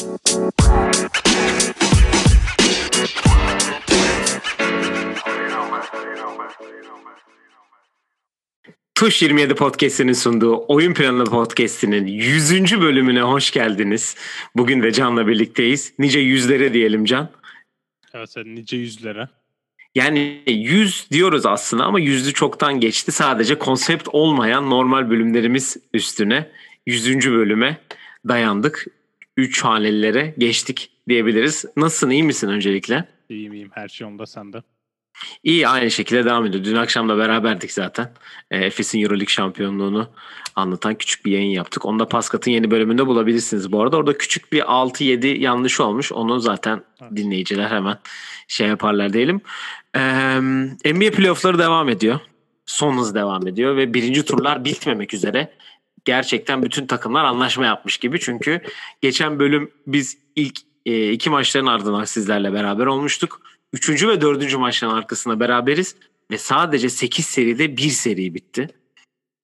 Tuş 27 Podcast'inin sunduğu Oyun Planı Podcast'inin 100. bölümüne hoş geldiniz. Bugün de Can'la birlikteyiz. Nice yüzlere diyelim Can. Evet, nice yüzlere. Yani yüz diyoruz aslında ama yüzlü çoktan geçti. Sadece konsept olmayan normal bölümlerimiz üstüne 100. bölüme dayandık. Üç hanelilere geçtik diyebiliriz. Nasılsın iyi misin öncelikle? İyiyim iyiyim her şey onda sende. İyi aynı şekilde devam ediyor. Dün akşam da beraberdik zaten. E, Efes'in Euroleague şampiyonluğunu anlatan küçük bir yayın yaptık. Onu da Paskat'ın yeni bölümünde bulabilirsiniz bu arada. Orada küçük bir 6-7 yanlış olmuş. Onu zaten evet. dinleyiciler hemen şey yaparlar diyelim. Ee, NBA playoffları devam ediyor. Son hız devam ediyor ve birinci turlar bitmemek üzere. Gerçekten bütün takımlar anlaşma yapmış gibi. Çünkü geçen bölüm biz ilk e, iki maçların ardından sizlerle beraber olmuştuk. Üçüncü ve dördüncü maçların arkasında beraberiz ve sadece 8 seride bir seri bitti.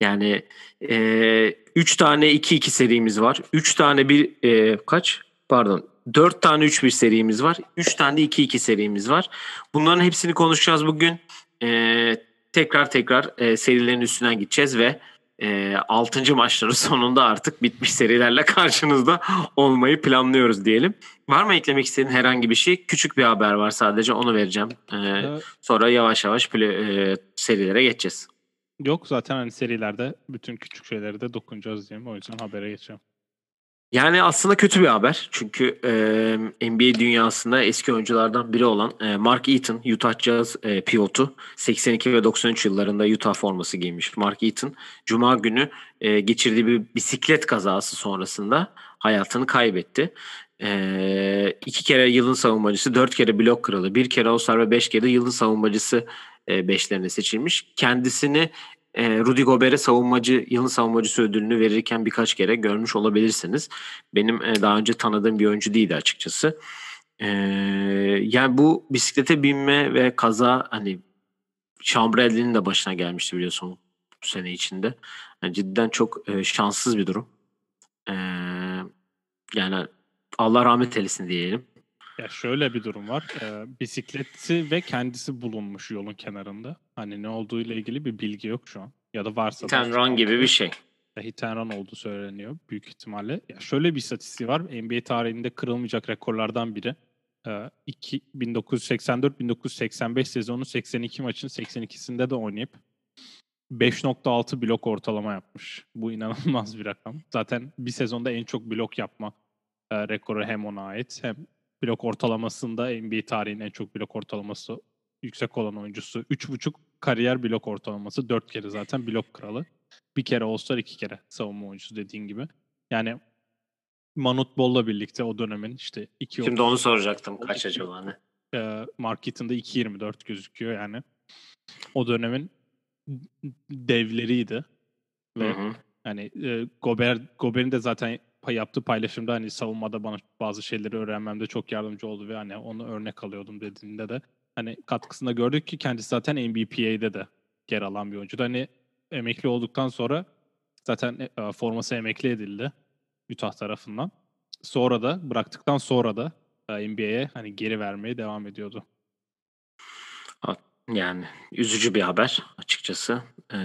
Yani 3 e, üç tane 2-2 serimiz var. 3 tane bir e, kaç? Pardon 4 tane 3-1 serimiz var. 3 tane de 2-2 serimiz var. Bunların hepsini konuşacağız bugün. E, tekrar tekrar e, serilerin üstünden gideceğiz ve e, 6. maçların sonunda artık bitmiş serilerle karşınızda olmayı planlıyoruz diyelim. Var mı eklemek istediğin herhangi bir şey? Küçük bir haber var sadece onu vereceğim. E, evet. Sonra yavaş yavaş play, e, serilere geçeceğiz. Yok zaten hani serilerde bütün küçük şeyleri de dokunacağız diyeyim. O yüzden habere geçeceğim. Yani aslında kötü bir haber. Çünkü e, NBA dünyasında eski oyunculardan biri olan e, Mark Eaton, Utah Jazz e, pivotu 82 ve 93 yıllarında Utah forması giymiş. Mark Eaton Cuma günü e, geçirdiği bir bisiklet kazası sonrasında hayatını kaybetti. E, iki kere yılın savunmacısı, dört kere blok kralı, bir kere All-Star ve beş kere yılın savunmacısı e, beşlerine seçilmiş. Kendisini e, Rudy Gobert'e savunmacı, yılın savunmacısı ödülünü verirken birkaç kere görmüş olabilirsiniz. Benim e, daha önce tanıdığım bir oyuncu değildi açıkçası. E, yani bu bisiklete binme ve kaza hani Sean Bradley'nin de başına gelmişti biliyorsun bu sene içinde. Yani cidden çok e, şanssız bir durum. E, yani Allah rahmet eylesin diyelim. Ya şöyle bir durum var. Ee, bisikleti ve kendisi bulunmuş yolun kenarında. Hani ne olduğu ile ilgili bir bilgi yok şu an. Ya da varsa hit and run gibi bir şey. Hit and run olduğu söyleniyor büyük ihtimalle. Ya şöyle bir istatistiği var. NBA tarihinde kırılmayacak rekorlardan biri. Ee, 1984-1985 sezonu 82 maçın 82'sinde de oynayıp 5.6 blok ortalama yapmış. Bu inanılmaz bir rakam. Zaten bir sezonda en çok blok yapma e, rekoru hem ona ait hem blok ortalamasında NBA tarihinin en çok blok ortalaması yüksek olan oyuncusu. 3.5 kariyer blok ortalaması. 4 kere zaten blok kralı. Bir kere All-Star, iki kere savunma oyuncusu dediğin gibi. Yani Manut Ball'la birlikte o dönemin işte 2 Şimdi onu soracaktım. Kaç acaba ne? E, Market'ında 2.24 gözüküyor yani. O dönemin devleriydi. Ve hı hı. hani e, Gober Gober'in de zaten yaptığı paylaşımda hani savunmada bana bazı şeyleri öğrenmemde çok yardımcı oldu ve hani onu örnek alıyordum dediğinde de hani katkısında gördük ki kendisi zaten NBPA'de de yer alan bir oyuncu. Hani emekli olduktan sonra zaten e, forması emekli edildi Utah tarafından. Sonra da bıraktıktan sonra da e, NBA'ye hani geri vermeye devam ediyordu. Yani üzücü bir haber açıkçası. Ee,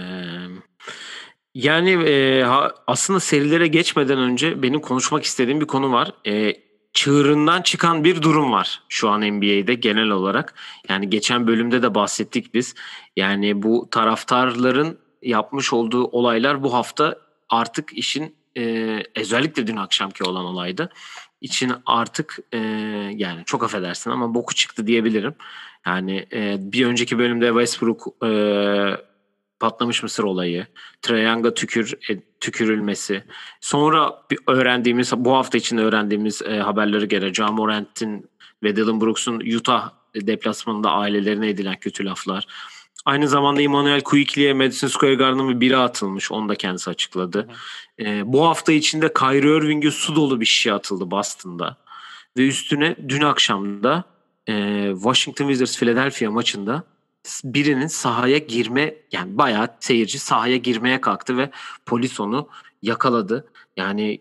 yani e, ha, aslında serilere geçmeden önce benim konuşmak istediğim bir konu var. E, çığırından çıkan bir durum var şu an NBA'de genel olarak. Yani geçen bölümde de bahsettik biz. Yani bu taraftarların yapmış olduğu olaylar bu hafta artık işin e, özellikle dün akşamki olan olaydı. İçin artık e, yani çok affedersin ama boku çıktı diyebilirim. Yani e, bir önceki bölümde Westbrook e, patlamış mısır olayı, Trae tükür e, tükürülmesi. Sonra bir öğrendiğimiz bu hafta içinde öğrendiğimiz e, haberleri göre John Morant'in ve Dylan Brooks'un Utah deplasmanında ailelerine edilen kötü laflar. Aynı zamanda Emmanuel Quickly'e Madison Square Garden'ın bir biri atılmış. Onu da kendisi açıkladı. E, bu hafta içinde Kyrie Irving'e su dolu bir şişe atıldı Boston'da. Ve üstüne dün akşamda e, Washington Wizards Philadelphia maçında birinin sahaya girme yani bayağı seyirci sahaya girmeye kalktı ve polis onu yakaladı. Yani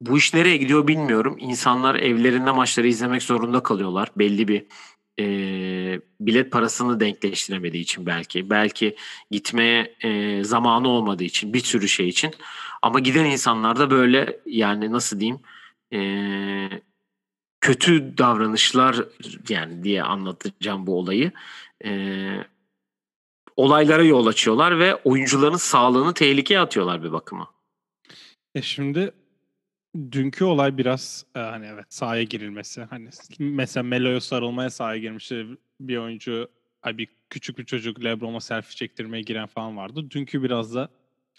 bu iş nereye gidiyor bilmiyorum. İnsanlar evlerinde maçları izlemek zorunda kalıyorlar. Belli bir e, bilet parasını denkleştiremediği için belki. Belki gitmeye e, zamanı olmadığı için bir sürü şey için. Ama giden insanlar da böyle yani nasıl diyeyim e, kötü davranışlar yani diye anlatacağım bu olayı. E, olaylara yol açıyorlar ve oyuncuların sağlığını tehlikeye atıyorlar bir bakıma. E şimdi dünkü olay biraz e, hani evet sahaya girilmesi. Hani mesela Melo'ya sarılmaya sahaya girmişti bir oyuncu ay bir küçük bir çocuk LeBron'a selfie çektirmeye giren falan vardı. Dünkü biraz da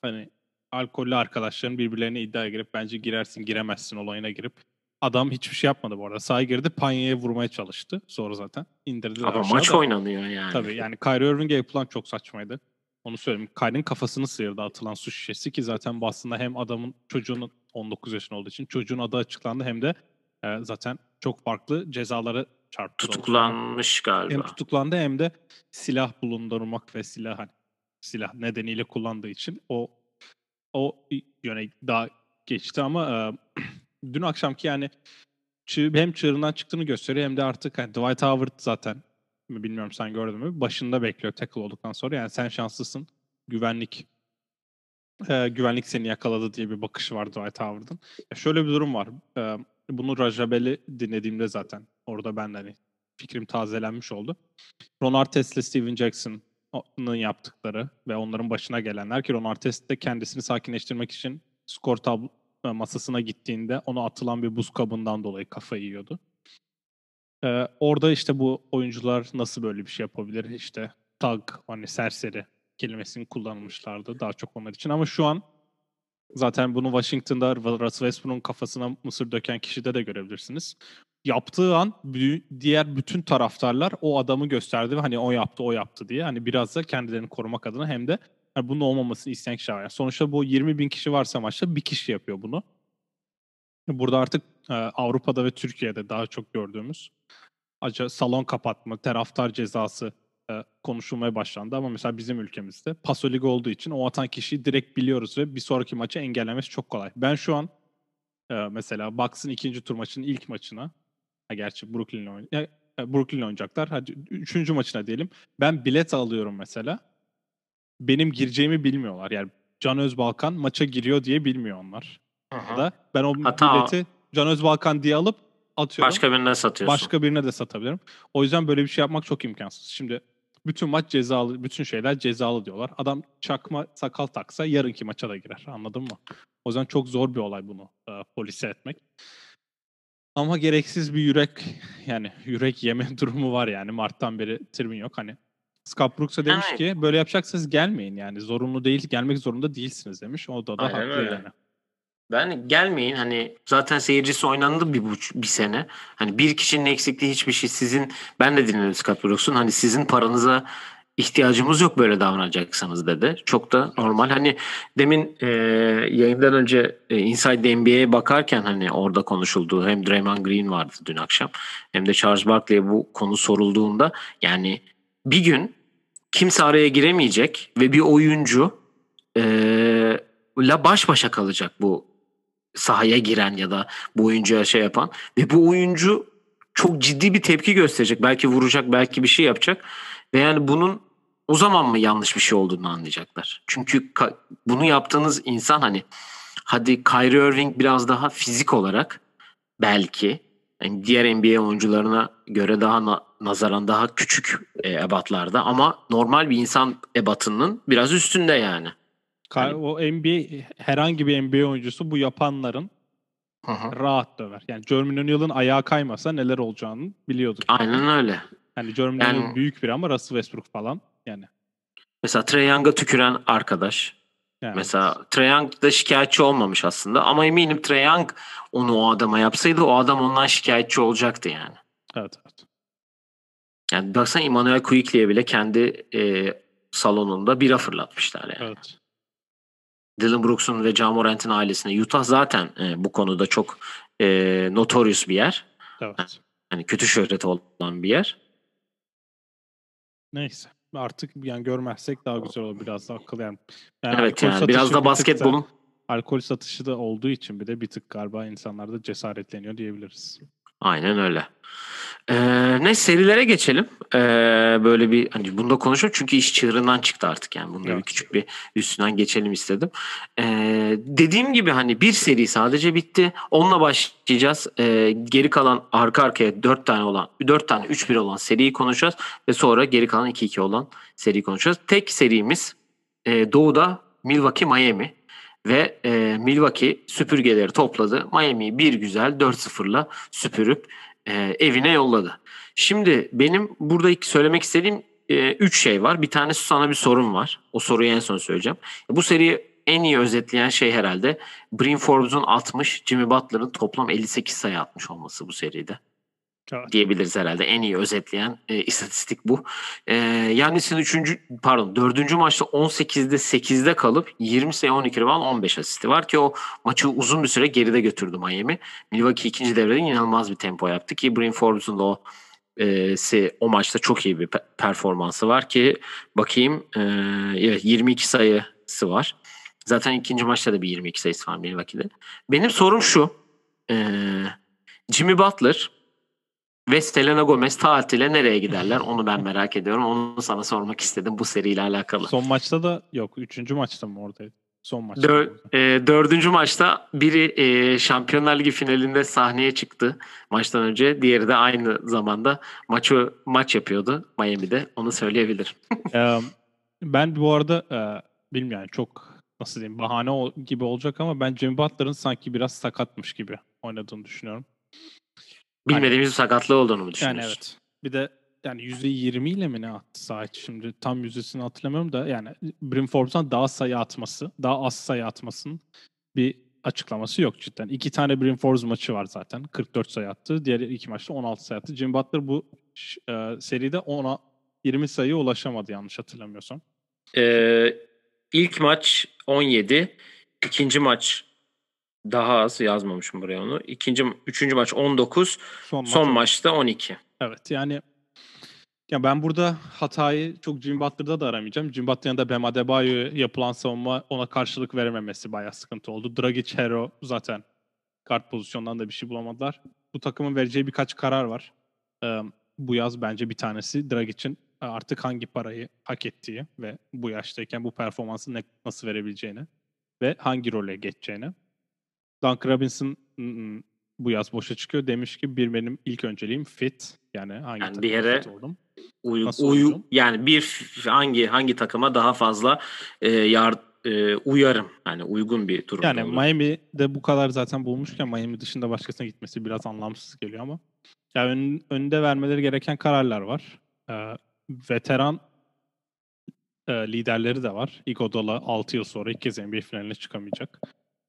hani alkollü arkadaşların birbirlerine iddiaya girip bence girersin giremezsin olayına girip adam hiçbir şey yapmadı bu arada. Sahaya girdi Panya'ya vurmaya çalıştı. Sonra zaten indirdi. Ama maç oynanıyor yani. Tabii yani Kyrie Irving'e yapılan çok saçmaydı. Onu söyleyeyim. Kyrie'nin kafasını sıyırdı atılan su şişesi ki zaten bu aslında hem adamın çocuğunun 19 yaşında olduğu için çocuğun adı açıklandı hem de e, zaten çok farklı cezaları çarptı. Tutuklanmış galiba. Hem tutuklandı hem de silah bulundurmak ve silah hani silah nedeniyle kullandığı için o o yöne daha geçti ama e, dün akşamki yani hem çığırından çıktığını gösteriyor hem de artık hani Dwight Howard zaten bilmiyorum sen gördün mü başında bekliyor tackle olduktan sonra yani sen şanslısın güvenlik e, güvenlik seni yakaladı diye bir bakışı var Dwight Howard'ın. Ya şöyle bir durum var. E, bunu Rajabel'i dinlediğimde zaten orada ben hani fikrim tazelenmiş oldu. Ron Artest ile Steven Jackson'ın yaptıkları ve onların başına gelenler ki Ron Artest de kendisini sakinleştirmek için skor tablo masasına gittiğinde ona atılan bir buz kabından dolayı kafayı yiyordu. Ee, orada işte bu oyuncular nasıl böyle bir şey yapabilir? İşte tag, hani serseri kelimesini kullanmışlardı daha çok onlar için. Ama şu an zaten bunu Washington'da Russell Westbrook'un kafasına mısır döken kişide de görebilirsiniz. Yaptığı an diğer bütün taraftarlar o adamı gösterdi ve hani o yaptı o yaptı diye. Hani biraz da kendilerini korumak adına hem de bunun olmamasını isteyen kişi var. Yani sonuçta bu 20 bin kişi varsa maçta bir kişi yapıyor bunu. Burada artık e, Avrupa'da ve Türkiye'de daha çok gördüğümüz acı salon kapatma, taraftar cezası e, konuşulmaya başlandı ama mesela bizim ülkemizde Paso Lig olduğu için o atan kişiyi direkt biliyoruz ve bir sonraki maçı engellemesi çok kolay. Ben şu an e, mesela Bucks'ın ikinci tur maçının ilk maçına ha, gerçi Brooklyn'le oyn e, Brooklyn'le oynayacaklar. Hadi üçüncü maçına diyelim. Ben bilet alıyorum mesela. Benim gireceğimi bilmiyorlar. Yani Can Özbalkan maça giriyor diye bilmiyor onlar. Hı hı. Da ben o Hatta bileti Can Özbalkan diye alıp atıyorum. Başka birine satıyorsun. Başka birine de satabilirim. O yüzden böyle bir şey yapmak çok imkansız. Şimdi bütün maç cezalı, bütün şeyler cezalı diyorlar. Adam çakma sakal taksa yarınki maça da girer. Anladın mı? O yüzden çok zor bir olay bunu e, polise etmek. Ama gereksiz bir yürek yani yürek yeme durumu var yani. Mart'tan beri tribün yok. Hani Scott Brooks'a demiş evet. ki böyle yapacaksanız gelmeyin yani. Zorunlu değil, gelmek zorunda değilsiniz demiş. O da da Aynen haklı öyle. yani. Ben gelmeyin hani zaten seyircisi oynandı bir buç, bir sene. Hani bir kişinin eksikliği hiçbir şey sizin ben de dinledim Scott Brooks'un hani sizin paranıza ihtiyacımız yok böyle davranacaksanız dedi. Çok da normal. Hani demin e, yayından önce e, Inside NBA'ye bakarken hani orada konuşulduğu hem Draymond Green vardı dün akşam hem de Charles Barkley'e bu konu sorulduğunda yani bir gün kimse araya giremeyecek ve bir oyuncu la baş başa kalacak bu sahaya giren ya da bu oyuncuya şey yapan ve bu oyuncu çok ciddi bir tepki gösterecek. Belki vuracak, belki bir şey yapacak. Ve yani bunun o zaman mı yanlış bir şey olduğunu anlayacaklar. Çünkü bunu yaptığınız insan hani hadi Kyrie Irving biraz daha fizik olarak belki yani diğer NBA oyuncularına göre daha na- nazaran daha küçük e, ebatlarda ama normal bir insan ebatının biraz üstünde yani. Hani... O NBA herhangi bir NBA oyuncusu bu yapanların Hı-hı. rahat döver. Yani Jermaine O'Neal'ın ayağı kaymasa neler olacağını biliyorduk. Aynen öyle. Yani Jermaine yani... O'Neal büyük bir ama Russell Westbrook falan yani. Mesela Trae Young'a tüküren arkadaş. Yani. Mesela Trae Young da şikayetçi olmamış aslında ama eminim Trae Young onu o adama yapsaydı o adam ondan şikayetçi olacaktı yani. Evet evet. Yani baksana Emmanuel Quickly'e bile kendi e, salonunda bira fırlatmışlar yani. Evet. Dylan Brooks'un ve Ja Morant'in ailesine. Utah zaten e, bu konuda çok e, notorious bir yer. Evet. Yani kötü şöhreti olan bir yer. Neyse. Artık yani görmezsek daha güzel olur biraz daha akıl yani. yani evet yani biraz da basketbolun alkol satışı da olduğu için bir de bir tık galiba insanlar da cesaretleniyor diyebiliriz. Aynen öyle. Ee, ne serilere geçelim. Ee, böyle bir hani bunda konuşalım çünkü iş çığırından çıktı artık yani. Bunda Evet. bir küçük bir üstünden geçelim istedim. Ee, dediğim gibi hani bir seri sadece bitti. Onunla başlayacağız. Ee, geri kalan arka arkaya 4 tane olan 4 tane 3-1 olan seriyi konuşacağız ve sonra geri kalan 2-2 olan seriyi konuşacağız. Tek serimiz e, Doğu'da Milwaukee Miami ve e, Milwaukee süpürgeleri topladı. Miami'yi bir güzel 4-0'la süpürüp e, evine yolladı. Şimdi benim burada ilk söylemek istediğim 3 şey var. Bir tanesi sana bir sorun var. O soruyu en son söyleyeceğim. Bu seriyi en iyi özetleyen şey herhalde Bryn Forbes'un 60, Jimmy Butler'ın toplam 58 sayı atmış olması bu seride Evet. diyebiliriz herhalde. En iyi özetleyen e, istatistik bu. E, Yannis'in 3. pardon 4. maçta 18'de 8'de kalıp 20 sayı 12 rebound 15 asisti var ki o maçı uzun bir süre geride götürdü Miami. Milwaukee ikinci devrede inanılmaz bir tempo yaptı ki Bryn Forbes'un da o e, o maçta çok iyi bir pe- performansı var ki bakayım e, evet 22 sayısı var. Zaten ikinci maçta da bir 22 sayısı var Milwaukee'de. Benim sorum şu. E, Jimmy Butler ve Selena Gomez tatile nereye giderler? Onu ben merak ediyorum. Onu sana sormak istedim bu seriyle alakalı. Son maçta da yok. Üçüncü maçta mı oradaydı? Son maçta. Dör- e, dördüncü maçta biri e, Şampiyonlar Ligi finalinde sahneye çıktı maçtan önce. Diğeri de aynı zamanda maçı maç yapıyordu Miami'de. Onu söyleyebilirim. Ee, ben bu arada e, bilmiyorum yani çok nasıl diyeyim bahane gibi olacak ama ben Jimmy Butler'ın sanki biraz sakatmış gibi oynadığını düşünüyorum. Bilmediğimiz bir sakatlığı olduğunu mu Yani düşünüyorsun? evet. Bir de yani %20 ile mi ne attı saha içi? Şimdi tam yüzdesini hatırlamıyorum da yani Brim Forbes'tan daha sayı atması, daha az sayı atmasının bir açıklaması yok cidden. İki tane Brim Forbes maçı var zaten. 44 sayı attı. Diğer iki maçta 16 sayı attı. Jimmy Butler bu e, seride 10'a 20 sayıya ulaşamadı yanlış hatırlamıyorsam. Ee, ilk maç 17. ikinci maç daha az yazmamışım buraya onu. İkinci, üçüncü maç 19. Son, Son maç- maçta 12. Evet yani ya ben burada hatayı çok Jimmy Butler'da da aramayacağım. Jimmy Butler'ın da Bam Adebayo'ya yapılan savunma ona karşılık verememesi bayağı sıkıntı oldu. Dragic, Hero zaten kart pozisyondan da bir şey bulamadılar. Bu takımın vereceği birkaç karar var. Ee, bu yaz bence bir tanesi Dragic'in artık hangi parayı hak ettiği ve bu yaştayken bu performansı ne, nasıl verebileceğini ve hangi role geçeceğini. Duncan Robinson bu yaz boşa çıkıyor. Demiş ki bir benim ilk önceliğim fit. Yani hangi Yani bir yere oldum. Uy, yani bir hangi hangi takıma daha fazla e, yar, e, uyarım yani uygun bir durum. Yani olur. Miami'de bu kadar zaten bulmuşken Miami dışında başkasına gitmesi biraz anlamsız geliyor ama ya ön- önünde vermeleri gereken kararlar var. Ee, veteran e, liderleri de var. Iguodala 6 yıl sonra ilk kez NBA finaline çıkamayacak.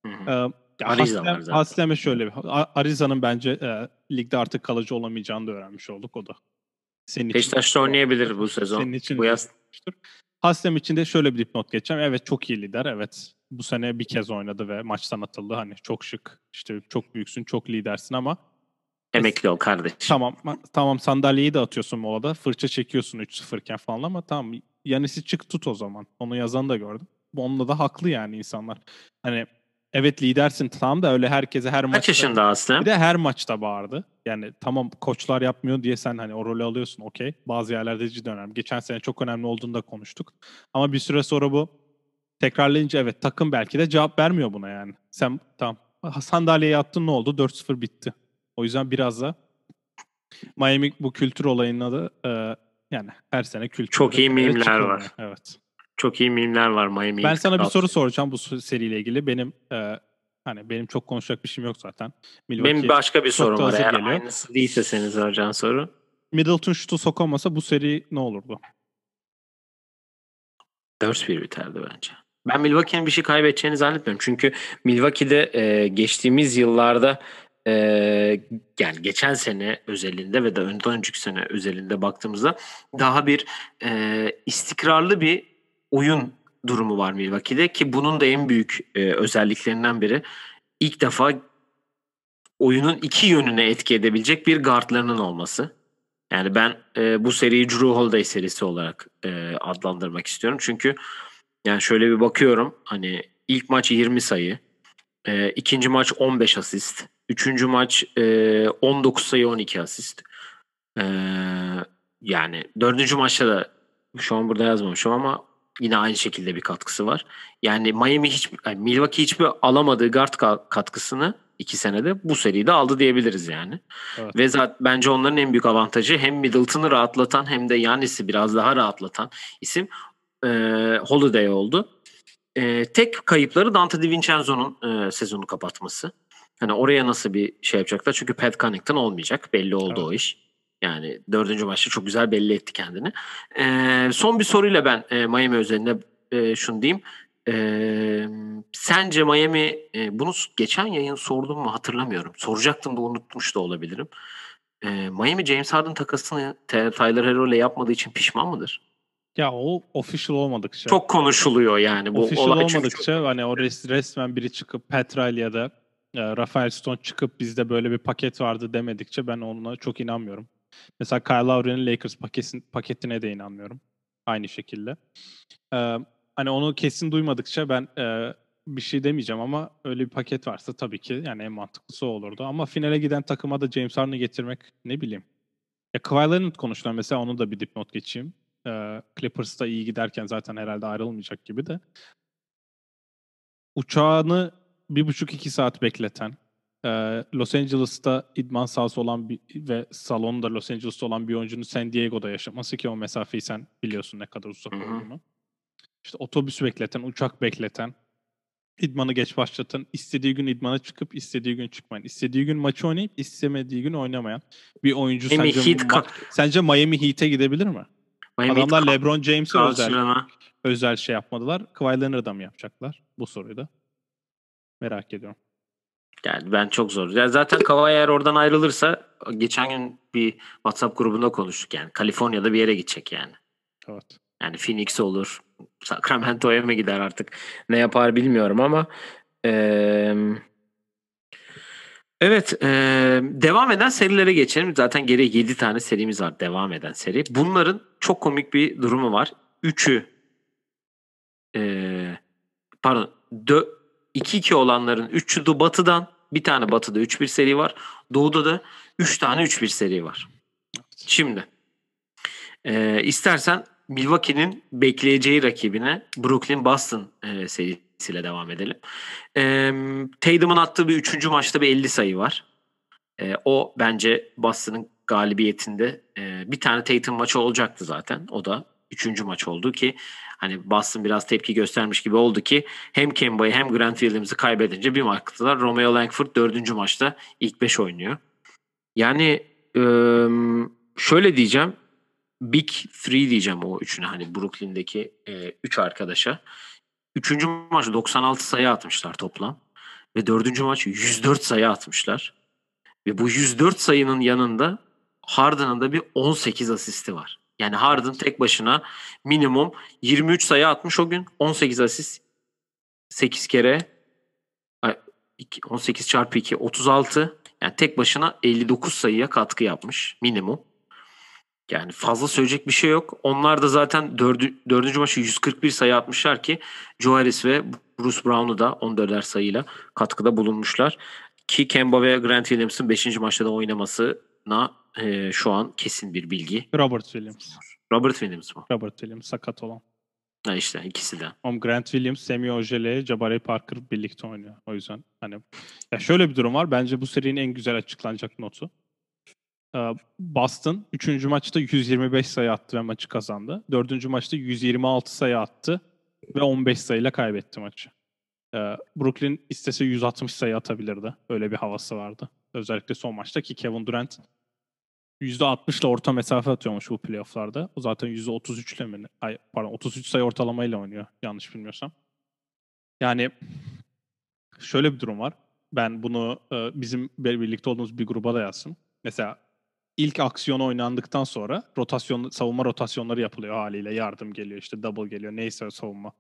Hı hı. Ee, ya Haslem- zaten. Haslem'e şöyle bir Ariza'nın bence e, ligde artık kalıcı olamayacağını da öğrenmiş olduk o da. Senin için- Beşiktaş'ta oynayabilir bu sezon. Senin için bu yaz. Haslem için de şöyle bir dipnot geçeceğim. Evet çok iyi lider. Evet bu sene bir kez oynadı ve maçtan atıldı. Hani çok şık. işte çok büyüksün, çok lidersin ama emekli ol kardeş. tamam tamam sandalyeyi de atıyorsun molada. Fırça çekiyorsun 3-0 iken falan ama tamam Yanis'i çık tut o zaman. Onu yazan da gördüm. Onunla da haklı yani insanlar. Hani evet lidersin tamam da öyle herkese her maçta. Kaç yaşında Aslem? Bir de her maçta bağırdı. Yani tamam koçlar yapmıyor diye sen hani o rolü alıyorsun okey. Bazı yerlerde cidden önemli. Geçen sene çok önemli olduğunu da konuştuk. Ama bir süre sonra bu tekrarlayınca evet takım belki de cevap vermiyor buna yani. Sen tamam sandalyeye attın ne oldu? 4-0 bitti. O yüzden biraz da Miami bu kültür olayına da e, yani her sene kültür. Çok iyi mimler var. Evet. Çok iyi mimler var Miami. Ben sana bir soru soracağım bu seriyle ilgili. Benim e, hani benim çok konuşacak bir şeyim yok zaten. Milwaukee- Benim başka bir sorum var. Eğer geliyor. aynısı değilse senin soracağın soru. Middleton şutu sokamasa bu seri ne olurdu? 4-1 biterdi bence. Ben Milwaukee'nin bir şey kaybedeceğini zannetmiyorum. Çünkü Milwaukee'de e, geçtiğimiz yıllarda e, yani geçen sene özelinde ve de önceki sene özelinde baktığımızda daha bir e, istikrarlı bir oyun durumu var Milwaukee'de ki bunun da en büyük e, özelliklerinden biri ilk defa oyunun iki yönüne etki edebilecek bir guardlarının olması. Yani ben e, bu seriyi Drew Holiday serisi olarak e, adlandırmak istiyorum. Çünkü yani şöyle bir bakıyorum hani ilk maç 20 sayı, E, ikinci maç 15 asist. Üçüncü maç e, 19 sayı 12 asist. E, yani dördüncü maçta da şu an burada yazmamışım ama yine aynı şekilde bir katkısı var. Yani Miami hiç yani Milwaukee hiçbir alamadığı guard katkısını iki senede bu seride aldı diyebiliriz yani. Evet. Ve zaten bence onların en büyük avantajı hem Middleton'ı rahatlatan hem de Yanis'i biraz daha rahatlatan isim e, Holiday oldu. E, tek kayıpları Dante DiVincenzo'nun e, sezonu kapatması. Hani oraya nasıl bir şey yapacaklar? Çünkü Pat Connaughton olmayacak. Belli oldu evet. o iş. Yani dördüncü maçta çok güzel belli etti kendini. E, son bir soruyla ben e, Miami özelinde e, şunu diyeyim. E, sence Miami e, bunu geçen yayın sordum mu hatırlamıyorum. Soracaktım da unutmuş da olabilirim. E, Miami James Harden takasını Tyler Hero ile yapmadığı için pişman mıdır? Ya o official olmadıkça. Çok konuşuluyor yani bu official olay olmadıkça çok... hani o res, resmen biri çıkıp Petrel ya da e, Rafael Stone çıkıp bizde böyle bir paket vardı demedikçe ben ona çok inanmıyorum. Mesela Kyle Lowry'nin Lakers paketin, paketine de inanmıyorum. Aynı şekilde. Ee, hani onu kesin duymadıkça ben e, bir şey demeyeceğim ama öyle bir paket varsa tabii ki yani en mantıklısı olurdu. Ama finale giden takıma da James Harden'ı getirmek ne bileyim. Ya Kawhi Leonard konuşulan mesela onu da bir dipnot geçeyim. Ee, Clippers'ta iyi giderken zaten herhalde ayrılmayacak gibi de. Uçağını bir buçuk iki saat bekleten, Los Angeles'ta idman sahası olan bir, ve salonda Los Angeles'ta olan bir oyuncunun San Diego'da yaşaması ki o mesafeyi sen biliyorsun ne kadar uzak olduğunu. İşte otobüs bekleten, uçak bekleten, idmanı geç başlatan, istediği gün idmana çıkıp istediği gün çıkmayan, istediği gün maçı oynayıp istemediği gün oynamayan bir oyuncu sence, ma- sence Miami Heat'e gidebilir mi? Miami Adamlar Heat LeBron James'e özel, özel şey yapmadılar. Kawhi Leonard'a mı yapacaklar? Bu soruyu da merak ediyorum. Yani ben çok zor. Yani zaten Kawhi eğer oradan ayrılırsa geçen gün bir WhatsApp grubunda konuştuk yani. Kaliforniya'da bir yere gidecek yani. Evet. Yani Phoenix olur. Sacramento'ya mı gider artık? Ne yapar bilmiyorum ama ee, Evet, e, devam eden serilere geçelim. Zaten geriye 7 tane serimiz var devam eden seri. Bunların çok komik bir durumu var. Üçü e, pardon 2-2 olanların 3'ü batıdan bir tane batıda 3-1 seri var. Doğuda da 3 tane 3-1 seri var. Şimdi e, istersen Milwaukee'nin bekleyeceği rakibine Brooklyn Boston e, serisiyle devam edelim. E, Tatum'un attığı bir 3. maçta bir 50 sayı var. E, o bence Boston'ın galibiyetinde e, bir tane Tatum maçı olacaktı zaten. O da 3. maç oldu ki hani Boston biraz tepki göstermiş gibi oldu ki hem Kemba'yı hem Grant Williams'ı kaybedince bir maçtalar. Romeo Langford dördüncü maçta ilk beş oynuyor. Yani şöyle diyeceğim. Big Three diyeceğim o üçüne hani Brooklyn'deki e, üç arkadaşa. Üçüncü maç 96 sayı atmışlar toplam. Ve dördüncü maç 104 sayı atmışlar. Ve bu 104 sayının yanında Harden'ın da bir 18 asisti var. Yani Harden tek başına minimum 23 sayı atmış o gün. 18 asist 8 kere 18 çarpı 2 36. Yani tek başına 59 sayıya katkı yapmış minimum. Yani fazla söyleyecek bir şey yok. Onlar da zaten dördü, dördüncü maçı 141 sayı atmışlar ki Joe Harris ve Bruce Brown'u da 14'er sayıyla katkıda bulunmuşlar. Ki Kemba ve Grant Williams'ın 5. maçta da oynamasına e, şu an kesin bir bilgi. Robert Williams. Robert Williams mı? Robert Williams sakat olan. Ha işte ikisi de. Om Grant Williams, Semi Ojele, Jabari Parker birlikte oynuyor. O yüzden hani ya şöyle bir durum var. Bence bu serinin en güzel açıklanacak notu. Boston 3. maçta 125 sayı attı ve maçı kazandı. 4. maçta 126 sayı attı ve 15 sayıyla kaybetti maçı. Brooklyn istese 160 sayı atabilirdi. Öyle bir havası vardı. Özellikle son maçta ki Kevin Durant %60 ile orta mesafe atıyormuş bu playofflarda. O zaten %33 ile mi? Ay, pardon 33 sayı ortalamayla oynuyor yanlış bilmiyorsam. Yani şöyle bir durum var. Ben bunu e, bizim birlikte olduğumuz bir gruba da yazsın. Mesela ilk aksiyon oynandıktan sonra rotasyon savunma rotasyonları yapılıyor haliyle. Yardım geliyor işte double geliyor neyse savunma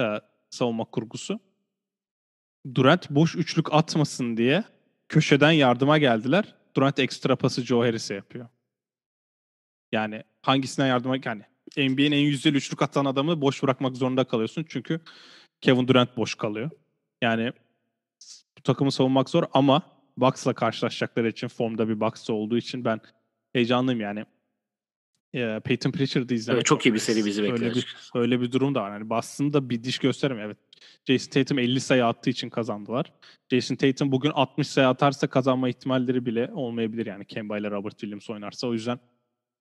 e, savunma kurgusu. Durant boş üçlük atmasın diye köşeden yardıma geldiler. Durant ekstra pası Joe Harris'e yapıyor. Yani hangisine yardıma yani NBA'nin en yüzdeli üçlük atan adamı boş bırakmak zorunda kalıyorsun. Çünkü Kevin Durant boş kalıyor. Yani takımı savunmak zor ama Bucks'la karşılaşacakları için formda bir Bucks olduğu için ben heyecanlıyım yani. E, Peyton Pritchard'ı izlemek evet, çok iyi bir seri bizi bekler. Öyle bir, öyle bir durum da var. Yani Boston'da bir diş göstermiyor. Evet. Jason Tatum 50 sayı attığı için kazandılar. Jason Tatum bugün 60 sayı atarsa kazanma ihtimalleri bile olmayabilir yani Kemba ile Robert Williams oynarsa. O yüzden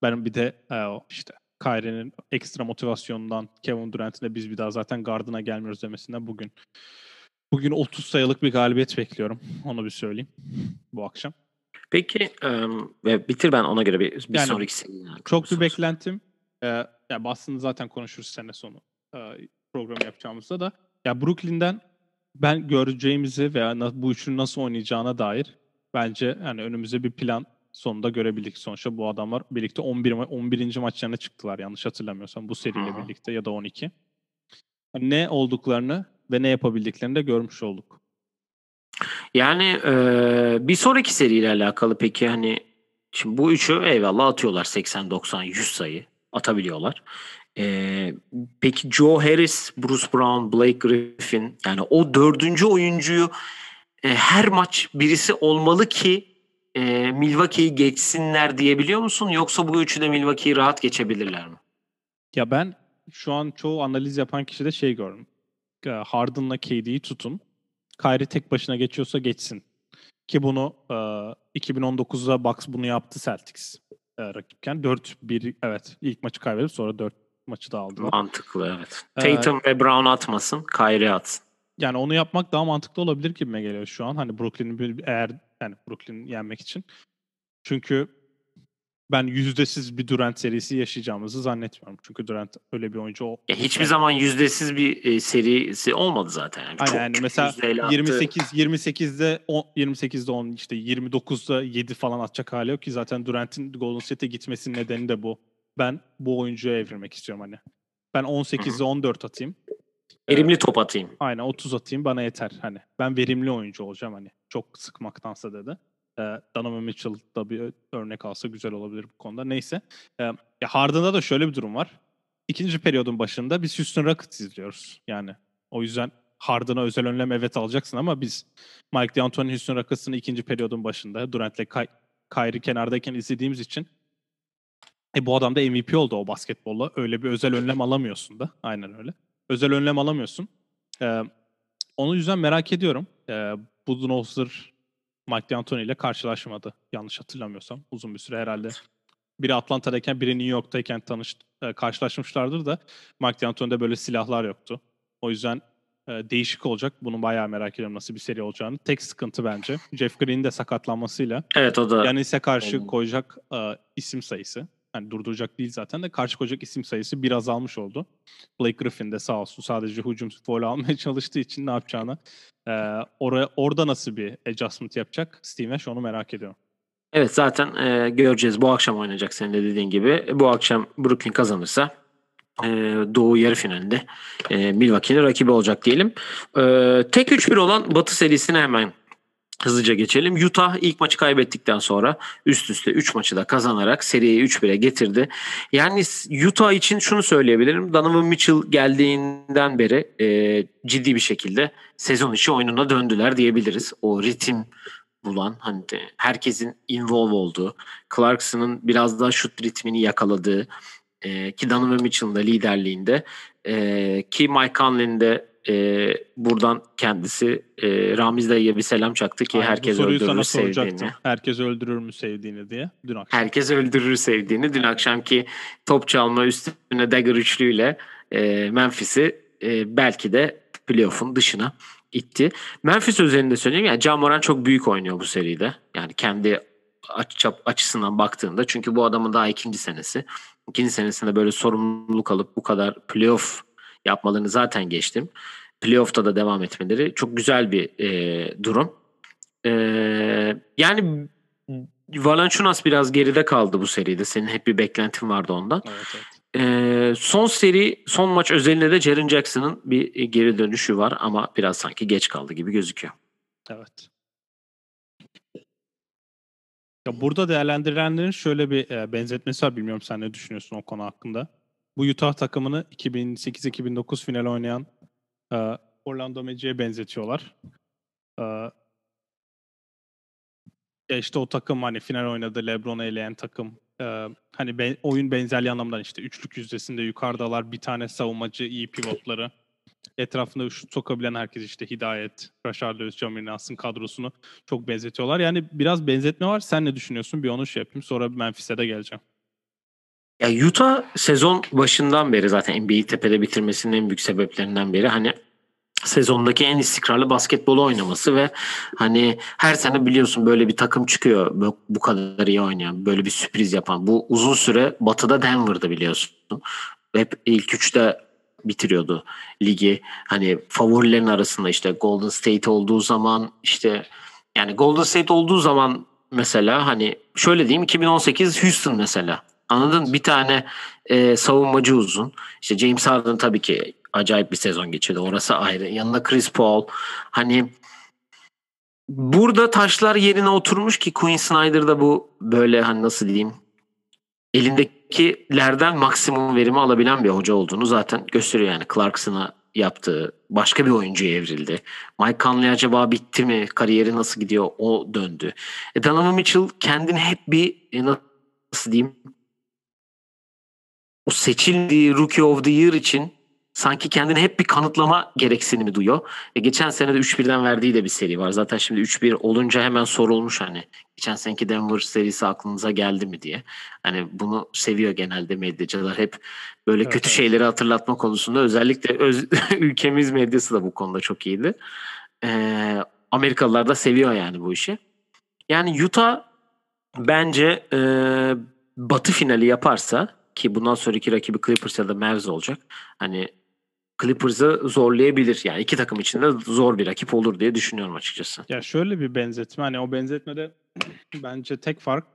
ben bir de e, işte Kyrie'nin ekstra motivasyonundan Kevin Durant'in de biz bir daha zaten gardına gelmiyoruz demesinden bugün bugün 30 sayılık bir galibiyet bekliyorum. Onu bir söyleyeyim bu akşam. Peki ve bitir ben ona göre bir, bir yani, sonraki Çok bir beklentim. E, ya Boston'ı zaten konuşuruz sene sonu e, programı yapacağımızda da. Ya Brooklyn'den ben göreceğimizi veya bu üçünün nasıl oynayacağına dair bence yani önümüze bir plan sonunda görebildik. Sonuçta bu adamlar birlikte 11 11. maçlarına çıktılar yanlış hatırlamıyorsam bu seriyle Aha. birlikte ya da 12. Ne olduklarını ve ne yapabildiklerini de görmüş olduk. Yani e, bir sonraki seriyle alakalı peki hani şimdi bu üçü eyvallah atıyorlar 80 90 100 sayı atabiliyorlar. E, peki Joe Harris, Bruce Brown, Blake Griffin yani o dördüncü oyuncuyu e, her maç birisi olmalı ki e, Milwaukee'yi geçsinler diyebiliyor musun? Yoksa bu üçü de Milwaukee'yi rahat geçebilirler mi? Ya ben şu an çoğu analiz yapan kişide şey gördüm. Harden'la KD'yi tutun. Kyrie tek başına geçiyorsa geçsin. Ki bunu e, 2019'da Bucks bunu yaptı Celtics e, rakipken. 4-1 evet ilk maçı kaybedip sonra 4 maçı da aldılar. Mantıklı evet. Ee, Tatum ve Brown atmasın, Kyrie atsın. Yani onu yapmak daha mantıklı olabilir gibime geliyor şu an. Hani Brooklyn'i eğer yani Brooklyn yenmek için. Çünkü ben yüzdesiz bir Durant serisi yaşayacağımızı zannetmiyorum. Çünkü Durant öyle bir oyuncu o. Ya hiçbir zaman yüzdesiz bir e, serisi olmadı zaten. Yani, Aynen, yani mesela 28 28'de 10, 28'de 10 işte 29'da 7 falan atacak hali yok ki zaten Durant'in Golden State'e gitmesinin nedeni de bu. Ben bu oyuncuya evrilmek istiyorum hani. Ben 18'de 14 atayım. Verimli top atayım. Aynen 30 atayım bana yeter hani. Ben verimli oyuncu olacağım hani. Çok sıkmaktansa dedi. E, Donovan Mitchell da bir örnek alsa güzel olabilir bu konuda. Neyse. E, ya Harden'da da şöyle bir durum var. İkinci periyodun başında biz Houston Rockets izliyoruz. Yani o yüzden Harden'a özel önlem evet alacaksın ama biz Mike D'Antoni Houston Rockets'ın ikinci periyodun başında Durant'le Ky- Kyrie kenardayken izlediğimiz için e bu adam da MVP oldu o basketbolla. Öyle bir özel önlem alamıyorsun da. Aynen öyle. Özel önlem alamıyorsun. Ee, onun yüzden merak ediyorum. Ee, Budenholzer Mike D'Antoni ile karşılaşmadı. Yanlış hatırlamıyorsam. Uzun bir süre herhalde. Biri Atlanta'dayken biri New York'tayken tanış, e, karşılaşmışlardır da Mike D'Antoni'de böyle silahlar yoktu. O yüzden e, değişik olacak. Bunu bayağı merak ediyorum nasıl bir seri olacağını. Tek sıkıntı bence. Jeff Green'in de sakatlanmasıyla. Evet o da. Yanis'e karşı hmm. koyacak e, isim sayısı. Yani durduracak değil zaten de karşı koyacak isim sayısı bir azalmış oldu. Blake Griffin de sağ olsun sadece hücum foul almaya çalıştığı için ne yapacağını e, oraya, orada nasıl bir adjustment yapacak Steve Nash onu merak ediyorum. Evet zaten e, göreceğiz. Bu akşam oynayacak senin de dediğin gibi. Bu akşam Brooklyn kazanırsa e, Doğu yarı finalinde e, Milwaukee'nin rakibi olacak diyelim. E, tek 3-1 olan Batı serisine hemen hızlıca geçelim. Utah ilk maçı kaybettikten sonra üst üste 3 maçı da kazanarak seriyi 3-1'e getirdi. Yani Utah için şunu söyleyebilirim. Donovan Mitchell geldiğinden beri e, ciddi bir şekilde sezon içi oyununa döndüler diyebiliriz. O ritim bulan hani de herkesin involve olduğu, Clarkson'ın biraz daha şut ritmini yakaladığı e, ki Donovan Mitchell'ın da liderliğinde e, ki Mike Conley'nin de e, buradan kendisi e, Ramiz dayıya bir selam çaktı ki Aynen, herkes öldürür sevdiğini. Herkes öldürür mü sevdiğini diye dün akşam. Herkes öldürür sevdiğini. Dün akşamki top çalma üstüne dagger üçlüyle e, Memphis'i e, belki de playoff'un dışına itti. Memphis özelinde söyleyeyim yani Can Moran çok büyük oynuyor bu seride. Yani kendi aç, açısından baktığında çünkü bu adamın daha ikinci senesi. İkinci senesinde böyle sorumluluk alıp bu kadar playoff yapmalarını zaten geçtim. Playoff'ta da devam etmeleri çok güzel bir e, durum. E, yani Valanciunas biraz geride kaldı bu seride. Senin hep bir beklentin vardı ondan. Evet, evet. E, son seri, son maç özelinde de Jaren Jackson'ın bir geri dönüşü var ama biraz sanki geç kaldı gibi gözüküyor. Evet. Ya burada değerlendirenlerin şöyle bir e, benzetmesi var. Bilmiyorum sen ne düşünüyorsun o konu hakkında bu Utah takımını 2008-2009 final oynayan e, Orlando Magic'e benzetiyorlar. E, Ya işte o takım hani final oynadı LeBron'u eleyen takım. Ee, hani be, oyun benzerliği anlamından işte üçlük yüzdesinde yukarıdalar. Bir tane savunmacı, iyi pivotları. Etrafında şut sokabilen herkes işte Hidayet, Rashard Lewis, Jamal Nas'ın kadrosunu çok benzetiyorlar. Yani biraz benzetme var. Sen ne düşünüyorsun? Bir onu şey yapayım. Sonra Memphis'e de geleceğim. Ya Utah sezon başından beri zaten NBA'yi tepede bitirmesinin en büyük sebeplerinden biri hani sezondaki en istikrarlı basketbolu oynaması ve hani her sene biliyorsun böyle bir takım çıkıyor bu, kadar iyi oynayan böyle bir sürpriz yapan. Bu uzun süre batıda Denver'da biliyorsun. Hep ilk üçte bitiriyordu ligi. Hani favorilerin arasında işte Golden State olduğu zaman işte yani Golden State olduğu zaman mesela hani şöyle diyeyim 2018 Houston mesela. Anladın? Bir tane e, savunmacı uzun. İşte James Harden tabii ki acayip bir sezon geçirdi. Orası ayrı. Yanında Chris Paul. Hani burada taşlar yerine oturmuş ki Quinn Snyder'da bu böyle hani nasıl diyeyim elindekilerden maksimum verimi alabilen bir hoca olduğunu zaten gösteriyor yani. Clarkson'a yaptığı başka bir oyuncuya evrildi. Mike Conley acaba bitti mi? Kariyeri nasıl gidiyor? O döndü. E Donovan Mitchell kendini hep bir e, nasıl diyeyim o seçildiği Rookie of the Year için sanki kendini hep bir kanıtlama gereksinimi duyuyor. E geçen sene de 3-1'den verdiği de bir seri var. Zaten şimdi 3-1 olunca hemen sorulmuş hani geçen seneki Denver serisi aklınıza geldi mi diye. Hani bunu seviyor genelde medyacılar hep böyle evet, kötü evet. şeyleri hatırlatma konusunda özellikle öz, ülkemiz medyası da bu konuda çok iyiydi. Ee, Amerikalılar da seviyor yani bu işi. Yani Utah bence e, batı finali yaparsa ki bundan sonraki rakibi Clippers ya da Mavs olacak. Hani Clippers'ı zorlayabilir. Yani iki takım için de zor bir rakip olur diye düşünüyorum açıkçası. Ya şöyle bir benzetme. Hani o benzetmede bence tek fark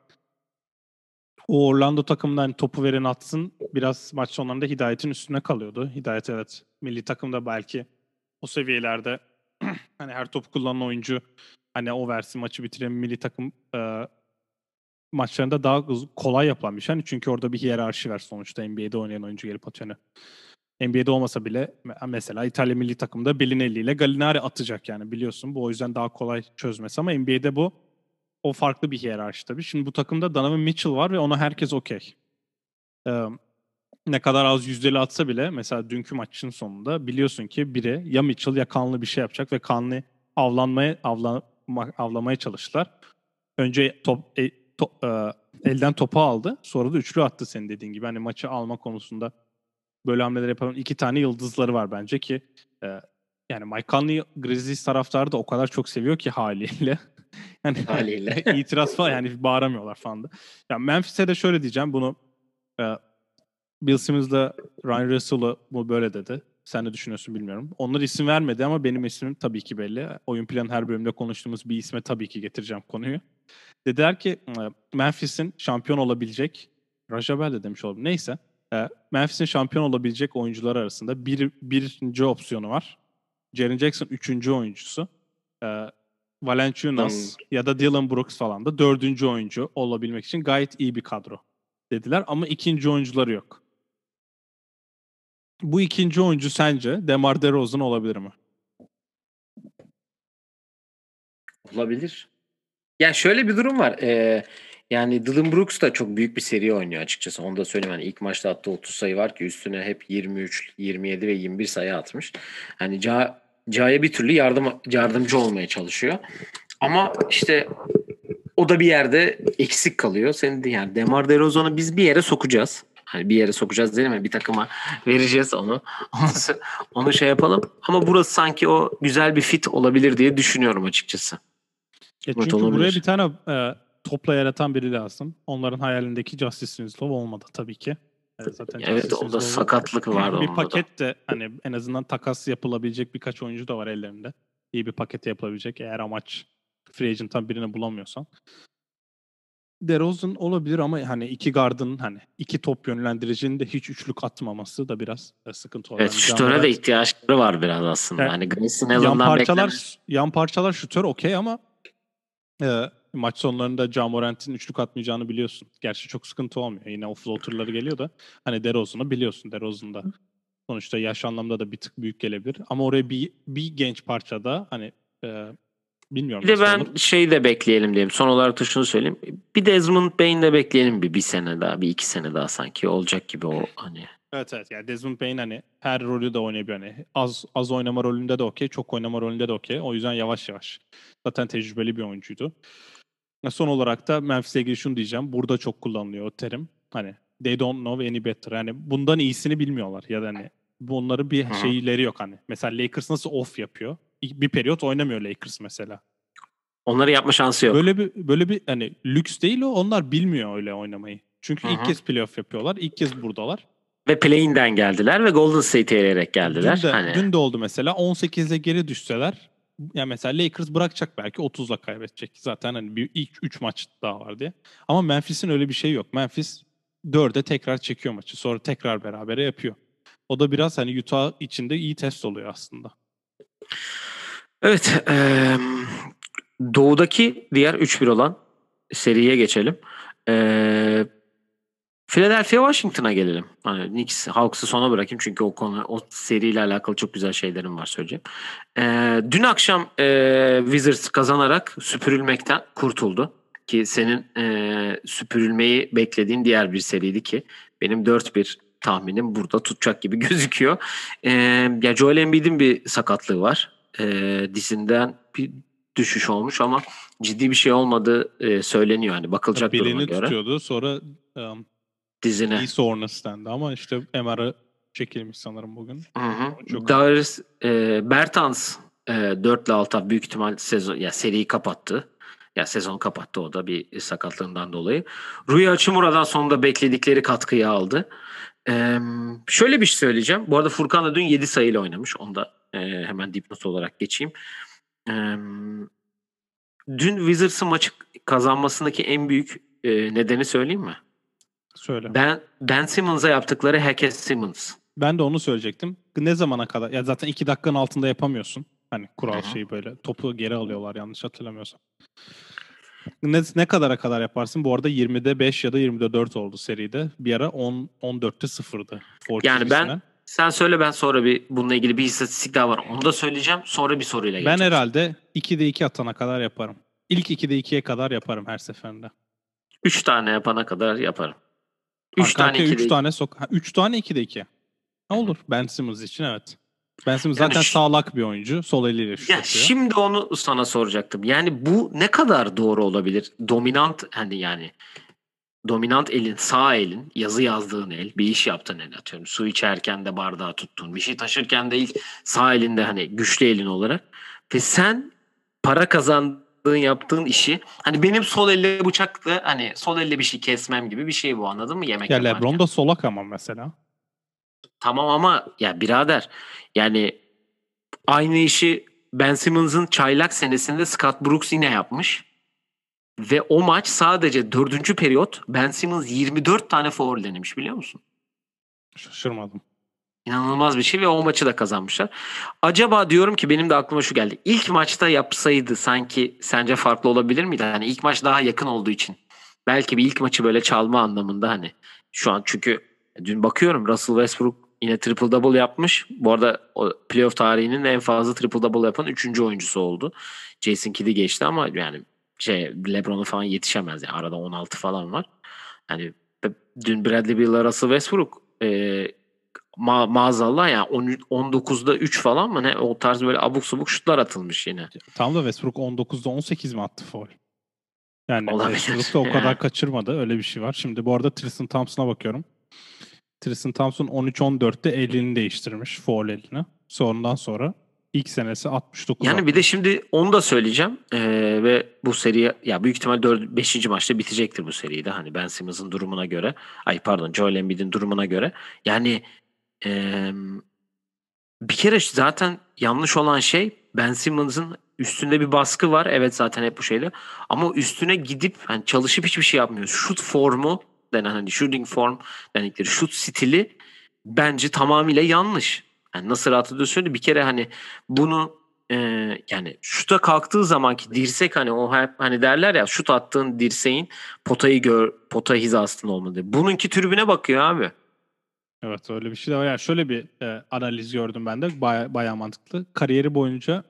o Orlando takımından hani topu veren atsın biraz maç sonlarında Hidayet'in üstüne kalıyordu. Hidayet evet milli takımda belki o seviyelerde hani her topu kullanan oyuncu hani o versin maçı bitiren milli takım e, maçlarında daha kolay yapılan bir şey. Hani çünkü orada bir hiyerarşi var sonuçta NBA'de oynayan oyuncu gelip atıyor. NBA'de olmasa bile mesela İtalya milli takımda Bellinelli ile Gallinari atacak yani biliyorsun. Bu o yüzden daha kolay çözmesi ama NBA'de bu o farklı bir hiyerarşi tabii. Şimdi bu takımda Donovan Mitchell var ve ona herkes okey. Ee, ne kadar az yüzdeli atsa bile mesela dünkü maçın sonunda biliyorsun ki biri ya Mitchell ya kanlı bir şey yapacak ve kanlı avlanmaya avla, avlamaya çalıştılar. Önce top, e, to, e, elden topu aldı. Sonra da üçlü attı senin dediğin gibi. Hani maçı alma konusunda böyle hamleler yapan iki tane yıldızları var bence ki e, yani Mike Conley Grizzlies taraftarı da o kadar çok seviyor ki haliyle. yani haliyle. itiraz falan yani bağıramıyorlar falan da. Yani Memphis'e de şöyle diyeceğim bunu e, Bill Simmons'la Ryan Russell'ı bu böyle dedi. Sen ne düşünüyorsun bilmiyorum. Onlar isim vermedi ama benim ismim tabii ki belli. Oyun planı her bölümde konuştuğumuz bir isme tabii ki getireceğim konuyu. Dediler ki Memphis'in şampiyon olabilecek, Rajabel de demiş olalım. Neyse. Memphis'in şampiyon olabilecek oyuncular arasında bir, birinci opsiyonu var. Jaren Jackson üçüncü oyuncusu. Valenciunas hmm. ya da Dylan Brooks falan da dördüncü oyuncu olabilmek için gayet iyi bir kadro dediler ama ikinci oyuncuları yok. Bu ikinci oyuncu sence Demar DeRozan olabilir mi? Olabilir. Ya şöyle bir durum var. Ee, yani Dylan Brooks da çok büyük bir seri oynuyor açıkçası. Onu da söyleyeyim. Yani ilk maçta attığı 30 sayı var ki üstüne hep 23, 27 ve 21 sayı atmış. Hani Ca Ca'ya bir türlü yardım yardımcı olmaya çalışıyor. Ama işte o da bir yerde eksik kalıyor. Senin de yani Demar DeRozan'ı biz bir yere sokacağız. Hani bir yere sokacağız değil mi? Bir takıma vereceğiz. Onu, onu şey yapalım. Ama burası sanki o güzel bir fit olabilir diye düşünüyorum açıkçası. Ya çünkü olabilir. buraya bir tane e, topla yaratan biri lazım. Onların hayalindeki Justice Winslow olmadı tabii ki. Evet, zaten evet o da sakatlık var Bir paket de hani en azından takas yapılabilecek birkaç oyuncu da var ellerinde. İyi bir paket yapılabilecek eğer amaç free agent'tan birini bulamıyorsan. DeRozan olabilir ama hani iki gardın hani iki top yönlendiricinin de hiç üçlük atmaması da biraz e, sıkıntı olur. Evet, yani şutöre de ihtiyaçları var biraz aslında. Evet. Hani Grayson yan parçalar beklenir. yan parçalar şutör okey ama e, maç sonlarında Jamorant'in üçlük atmayacağını biliyorsun. Gerçi çok sıkıntı olmuyor. Yine o floater'ları geliyor da hani DeRozan'ı biliyorsun. DeRozan da sonuçta yaş anlamda da bir tık büyük gelebilir. Ama oraya bir, bir genç parçada hani e, Bilmiyorum. Bir de ben olur. şeyi de bekleyelim diyeyim. Son olarak da şunu söyleyeyim. Bir Desmond Bain de bekleyelim bir bir sene daha, bir iki sene daha sanki olacak gibi o hani. Evet evet yani Desmond Bain hani her rolü de oynayabiliyor. Hani az az oynama rolünde de okey, çok oynama rolünde de okey. O yüzden yavaş yavaş. Zaten tecrübeli bir oyuncuydu. Son olarak da Memphis'le ilgili şunu diyeceğim. Burada çok kullanılıyor o terim. Hani they don't know any better. Yani bundan iyisini bilmiyorlar ya da hani bunların bir şeyleri yok hani. Mesela Lakers nasıl off yapıyor? Bir periyot oynamıyor Lakers mesela. Onları yapma şansı yok. Böyle bir böyle bir hani lüks değil o. Onlar bilmiyor öyle oynamayı. Çünkü Hı ilk kez playoff yapıyorlar. İlk kez buradalar. Ve play'inden geldiler ve Golden State'e elerek geldiler. Dün de, hani dün de oldu mesela 18'e geri düşseler yani mesela Lakers bırakacak belki 30'la kaybedecek. Zaten hani bir ilk 3 maç daha var diye. Ama Memphis'in öyle bir şey yok. Memphis 4'e tekrar çekiyor maçı. Sonra tekrar berabere yapıyor. O da biraz hani Utah içinde iyi test oluyor aslında. Evet. eee, doğudaki diğer 3-1 olan seriye geçelim. Eee Philadelphia Washington'a gelelim. Hani Knicks, Hawks'ı sona bırakayım çünkü o konu o seriyle alakalı çok güzel şeylerim var söyleyeceğim. Eee, dün akşam eee, Wizards kazanarak süpürülmekten kurtuldu. Ki senin eee, süpürülmeyi beklediğin diğer bir seriydi ki benim 4-1 tahminim burada tutacak gibi gözüküyor. Eee ya Joel Embiid'in bir sakatlığı var. Eee dizinden bir düşüş olmuş ama ciddi bir şey olmadığı eee, söyleniyor. Hani bakılacak duruma Belini göre. tutuyordu. Sonra um, Dizine. iyi soreness dendi ama işte MR'ı çekilmiş sanırım bugün. Hı hı. Çok- Darius e, Bertans e, 4 ile 6 büyük ihtimal sezon ya seriyi kapattı. Ya sezonu kapattı o da bir sakatlığından dolayı. Rui Hachimura'dan sonunda bekledikleri katkıyı aldı. E, şöyle bir şey söyleyeceğim. Bu arada Furkan da dün 7 sayıyla oynamış. Onu da e, hemen dipnot olarak geçeyim. E, dün Wizards'ın maçı kazanmasındaki en büyük e, nedeni söyleyeyim mi? Söyle. Ben Ben Simmons'a yaptıkları Hackett Simmons. Ben de onu söyleyecektim. Ne zamana kadar? Ya zaten iki dakikanın altında yapamıyorsun. Hani kural şeyi böyle. Topu geri alıyorlar yanlış hatırlamıyorsam. Ne, ne kadara kadar yaparsın? Bu arada 20'de 5 ya da 20'de 4 oldu seride. Bir ara 10 14'te 0'dı. For Yani ben. Sen söyle ben sonra bir bununla ilgili bir istatistik daha var. Onu da söyleyeceğim. Sonra bir soruyla ben geleceğim. herhalde 2'de 2 atana kadar yaparım. İlk 2'de 2'ye kadar yaparım her seferinde. 3 tane yapana kadar yaparım. 3 Arka tane arkaya 2 üç tane sok. 3 tane 2'de 2. Ne olur Ben Simmons için evet. Ben Simmons Yani zaten ş- sağlak bir oyuncu. Sol eliyle şut Ya atıyor. şimdi onu sana soracaktım. Yani bu ne kadar doğru olabilir? Dominant hani yani dominant elin, sağ elin, yazı yazdığın el, bir iş yaptığın el atıyorum. Su içerken de bardağı tuttun, bir şey taşırken de ilk sağ elinde hani güçlü elin olarak ve sen para kazandığın yaptığın işi hani benim sol elle bıçakla hani sol elle bir şey kesmem gibi bir şey bu anladın mı yemek Ya yaparken? LeBron da solak ama mesela. Tamam ama ya birader yani aynı işi Ben Simmons'ın çaylak senesinde Scott Brooks yine yapmış. Ve o maç sadece dördüncü periyot Ben Simmons 24 tane foul denemiş biliyor musun? Şaşırmadım. İnanılmaz bir şey ve o maçı da kazanmışlar. Acaba diyorum ki benim de aklıma şu geldi. İlk maçta yapsaydı sanki sence farklı olabilir miydi? Hani ilk maç daha yakın olduğu için. Belki bir ilk maçı böyle çalma anlamında hani. Şu an çünkü dün bakıyorum Russell Westbrook yine triple double yapmış. Bu arada o playoff tarihinin en fazla triple double yapan 3. oyuncusu oldu. Jason Kidd'i geçti ama yani şey LeBron'a falan yetişemez yani arada 16 falan var. Hani dün Bradley Beal'la Russell Westbrook e, ma- maazallah yani 10 19'da 3 falan mı ne o tarz böyle abuk subuk şutlar atılmış yine. Tam da Westbrook 19'da 18 mi attı foul? Yani Olabilir. Westbrook da o Yani. kadar kaçırmadı. Öyle bir şey var. Şimdi bu arada Tristan Thompson'a bakıyorum. Tristan Thompson 13-14'te elini değiştirmiş. Foul elini. Sonradan sonra ilk senesi 69 Yani bir de şimdi onu da söyleyeceğim Ee, ve bu seri ya büyük ihtimal 4 5. maçta bitecektir bu seride hani Ben Simmons'ın durumuna göre. Ay pardon Joel Embiid'in durumuna göre. Yani eee, bir kere zaten yanlış olan şey Ben Simmons'ın üstünde bir baskı var. Evet zaten hep bu şeyde. Ama üstüne gidip hani çalışıp hiçbir şey yapmıyor. Şut formu denen hani shooting form dedikleri şut stili bence tamamıyla yanlış. Yani nasıl rahat söyledi bir kere hani bunu e, yani şuta kalktığı zamanki dirsek hani o hep hani derler ya şut attığın dirseğin potayı gör pota hizasında olmalı diye. Bununki tribüne bakıyor abi. Evet öyle bir şey de var. Yani şöyle bir e, analiz gördüm ben de. Baya, bayağı mantıklı. Kariyeri boyunca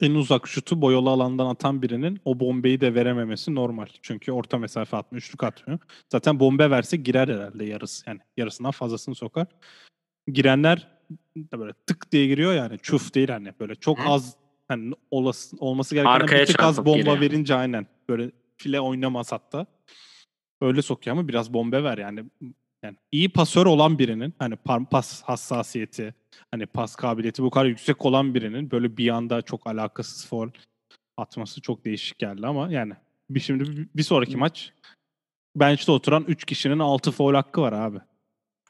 en uzak şutu boyalı alandan atan birinin o bombeyi de verememesi normal. Çünkü orta mesafe atmıyor, üçlük atmıyor. Zaten bombe verse girer herhalde yarısı. Yani yarısından fazlasını sokar. Girenler de böyle tık diye giriyor yani. Çuf değil hani böyle çok Hı. az hani olası, olması gereken Arkaya bir tık az bomba giriyor. verince aynen. Böyle file oynamaz hatta. Öyle sokuyor ama biraz bombe ver yani. Yani iyi pasör olan birinin hani pas hassasiyeti, hani pas kabiliyeti bu kadar yüksek olan birinin böyle bir anda çok alakasız foul atması çok değişik geldi ama yani bir şimdi bir, sonraki maç bench'te oturan 3 kişinin 6 foul hakkı var abi.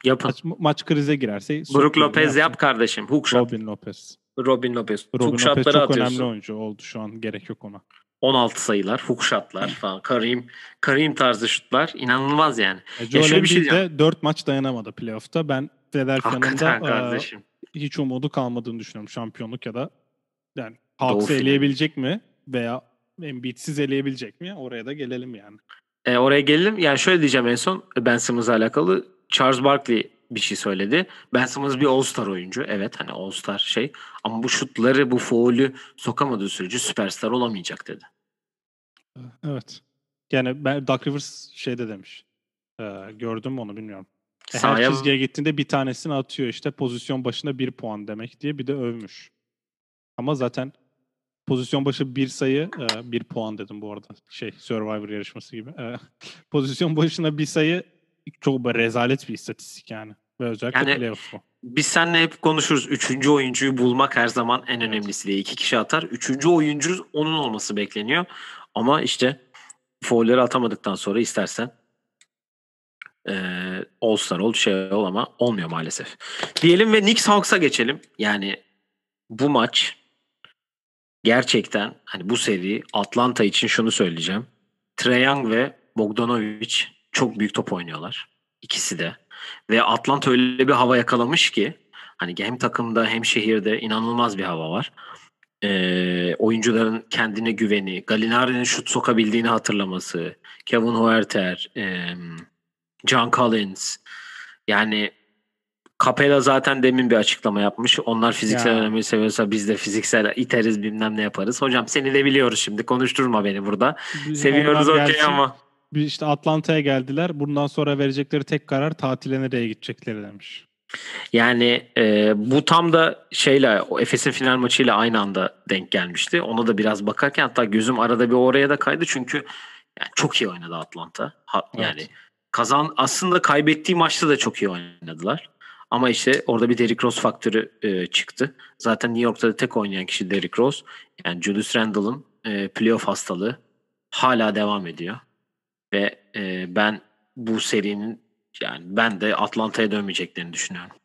Yapın. Maç, maç krize girerse Brook Lopez yapsın. yap kardeşim. Hook shot. Robin Lopez. Robin Lopez. Robin Hook Lopez çok atıyorsun. önemli oyuncu oldu şu an gerek yok ona. 16 sayılar, hook shotlar falan. Karim, Karim tarzı şutlar. inanılmaz yani. E, Joel şöyle bir şey de 4 maç dayanamadı playoff'ta. Ben Philadelphia'nın da e, hiç umudu kalmadığını düşünüyorum şampiyonluk ya da yani Hawks'ı eleyebilecek mi veya Embiid'siz eleyebilecek mi? Oraya da gelelim yani. E, oraya gelelim. Yani şöyle diyeceğim en son Ben Simmons'la alakalı. Charles Barkley bir şey söyledi. Ben Simmons bir All-Star oyuncu. Evet hani All-Star şey. Ama bu şutları, bu faulü sokamadığı sürece süperstar olamayacak dedi. Evet. Yani ben Doug Rivers şeyde demiş. Ee, gördüm mü onu bilmiyorum. E, Her Sahaya çizgiye gittiğinde bir tanesini atıyor işte pozisyon başına bir puan demek diye bir de övmüş. Ama zaten pozisyon başı bir sayı e, bir puan dedim bu arada. Şey Survivor yarışması gibi. E, pozisyon başına bir sayı çok rezalet bir istatistik yani. Ve özellikle Yani- playoff bu. Biz seninle hep konuşuruz. Üçüncü oyuncuyu bulmak her zaman en önemlisi diye. İki kişi atar. Üçüncü oyuncu onun olması bekleniyor. Ama işte faulleri atamadıktan sonra istersen eee All-Star ol, şey ol ama olmuyor maalesef. Diyelim ve Knicks Hawks'a geçelim. Yani bu maç gerçekten hani bu seri Atlanta için şunu söyleyeceğim. Trae Young ve Bogdanovic çok büyük top oynuyorlar. İkisi de. Ve Atlanta öyle bir hava yakalamış ki hani hem takımda hem şehirde inanılmaz bir hava var. Ee, oyuncuların kendine güveni, Gallinari'nin şut sokabildiğini hatırlaması, Kevin Huerter, em, John Collins yani Capella zaten demin bir açıklama yapmış. Onlar fiziksel Ya. önemli seviyorsa biz de fiziksel iteriz bilmem ne yaparız. Hocam seni de biliyoruz şimdi konuşturma beni burada. Biz- Seviyoruz okey ama. Bir işte Atlanta'ya geldiler. Bundan sonra verecekleri tek karar tatile nereye gidecekleri demiş. Yani e, bu tam da şeyle Efes'in final maçıyla aynı anda denk gelmişti. Ona da biraz bakarken hatta gözüm arada bir oraya da kaydı çünkü yani çok iyi oynadı Atlanta. Ha, Evet. yani kazan aslında kaybettiği maçta da çok iyi oynadılar. Ama işte orada bir Derrick Rose faktörü e, çıktı. Zaten New York'ta da tek oynayan kişi Derrick Rose. Yani Julius Randle'ın e, playoff hastalığı hala devam ediyor. Ve e, ben bu serinin yani ben de Atlanta'ya dönmeyeceklerini düşünüyorum.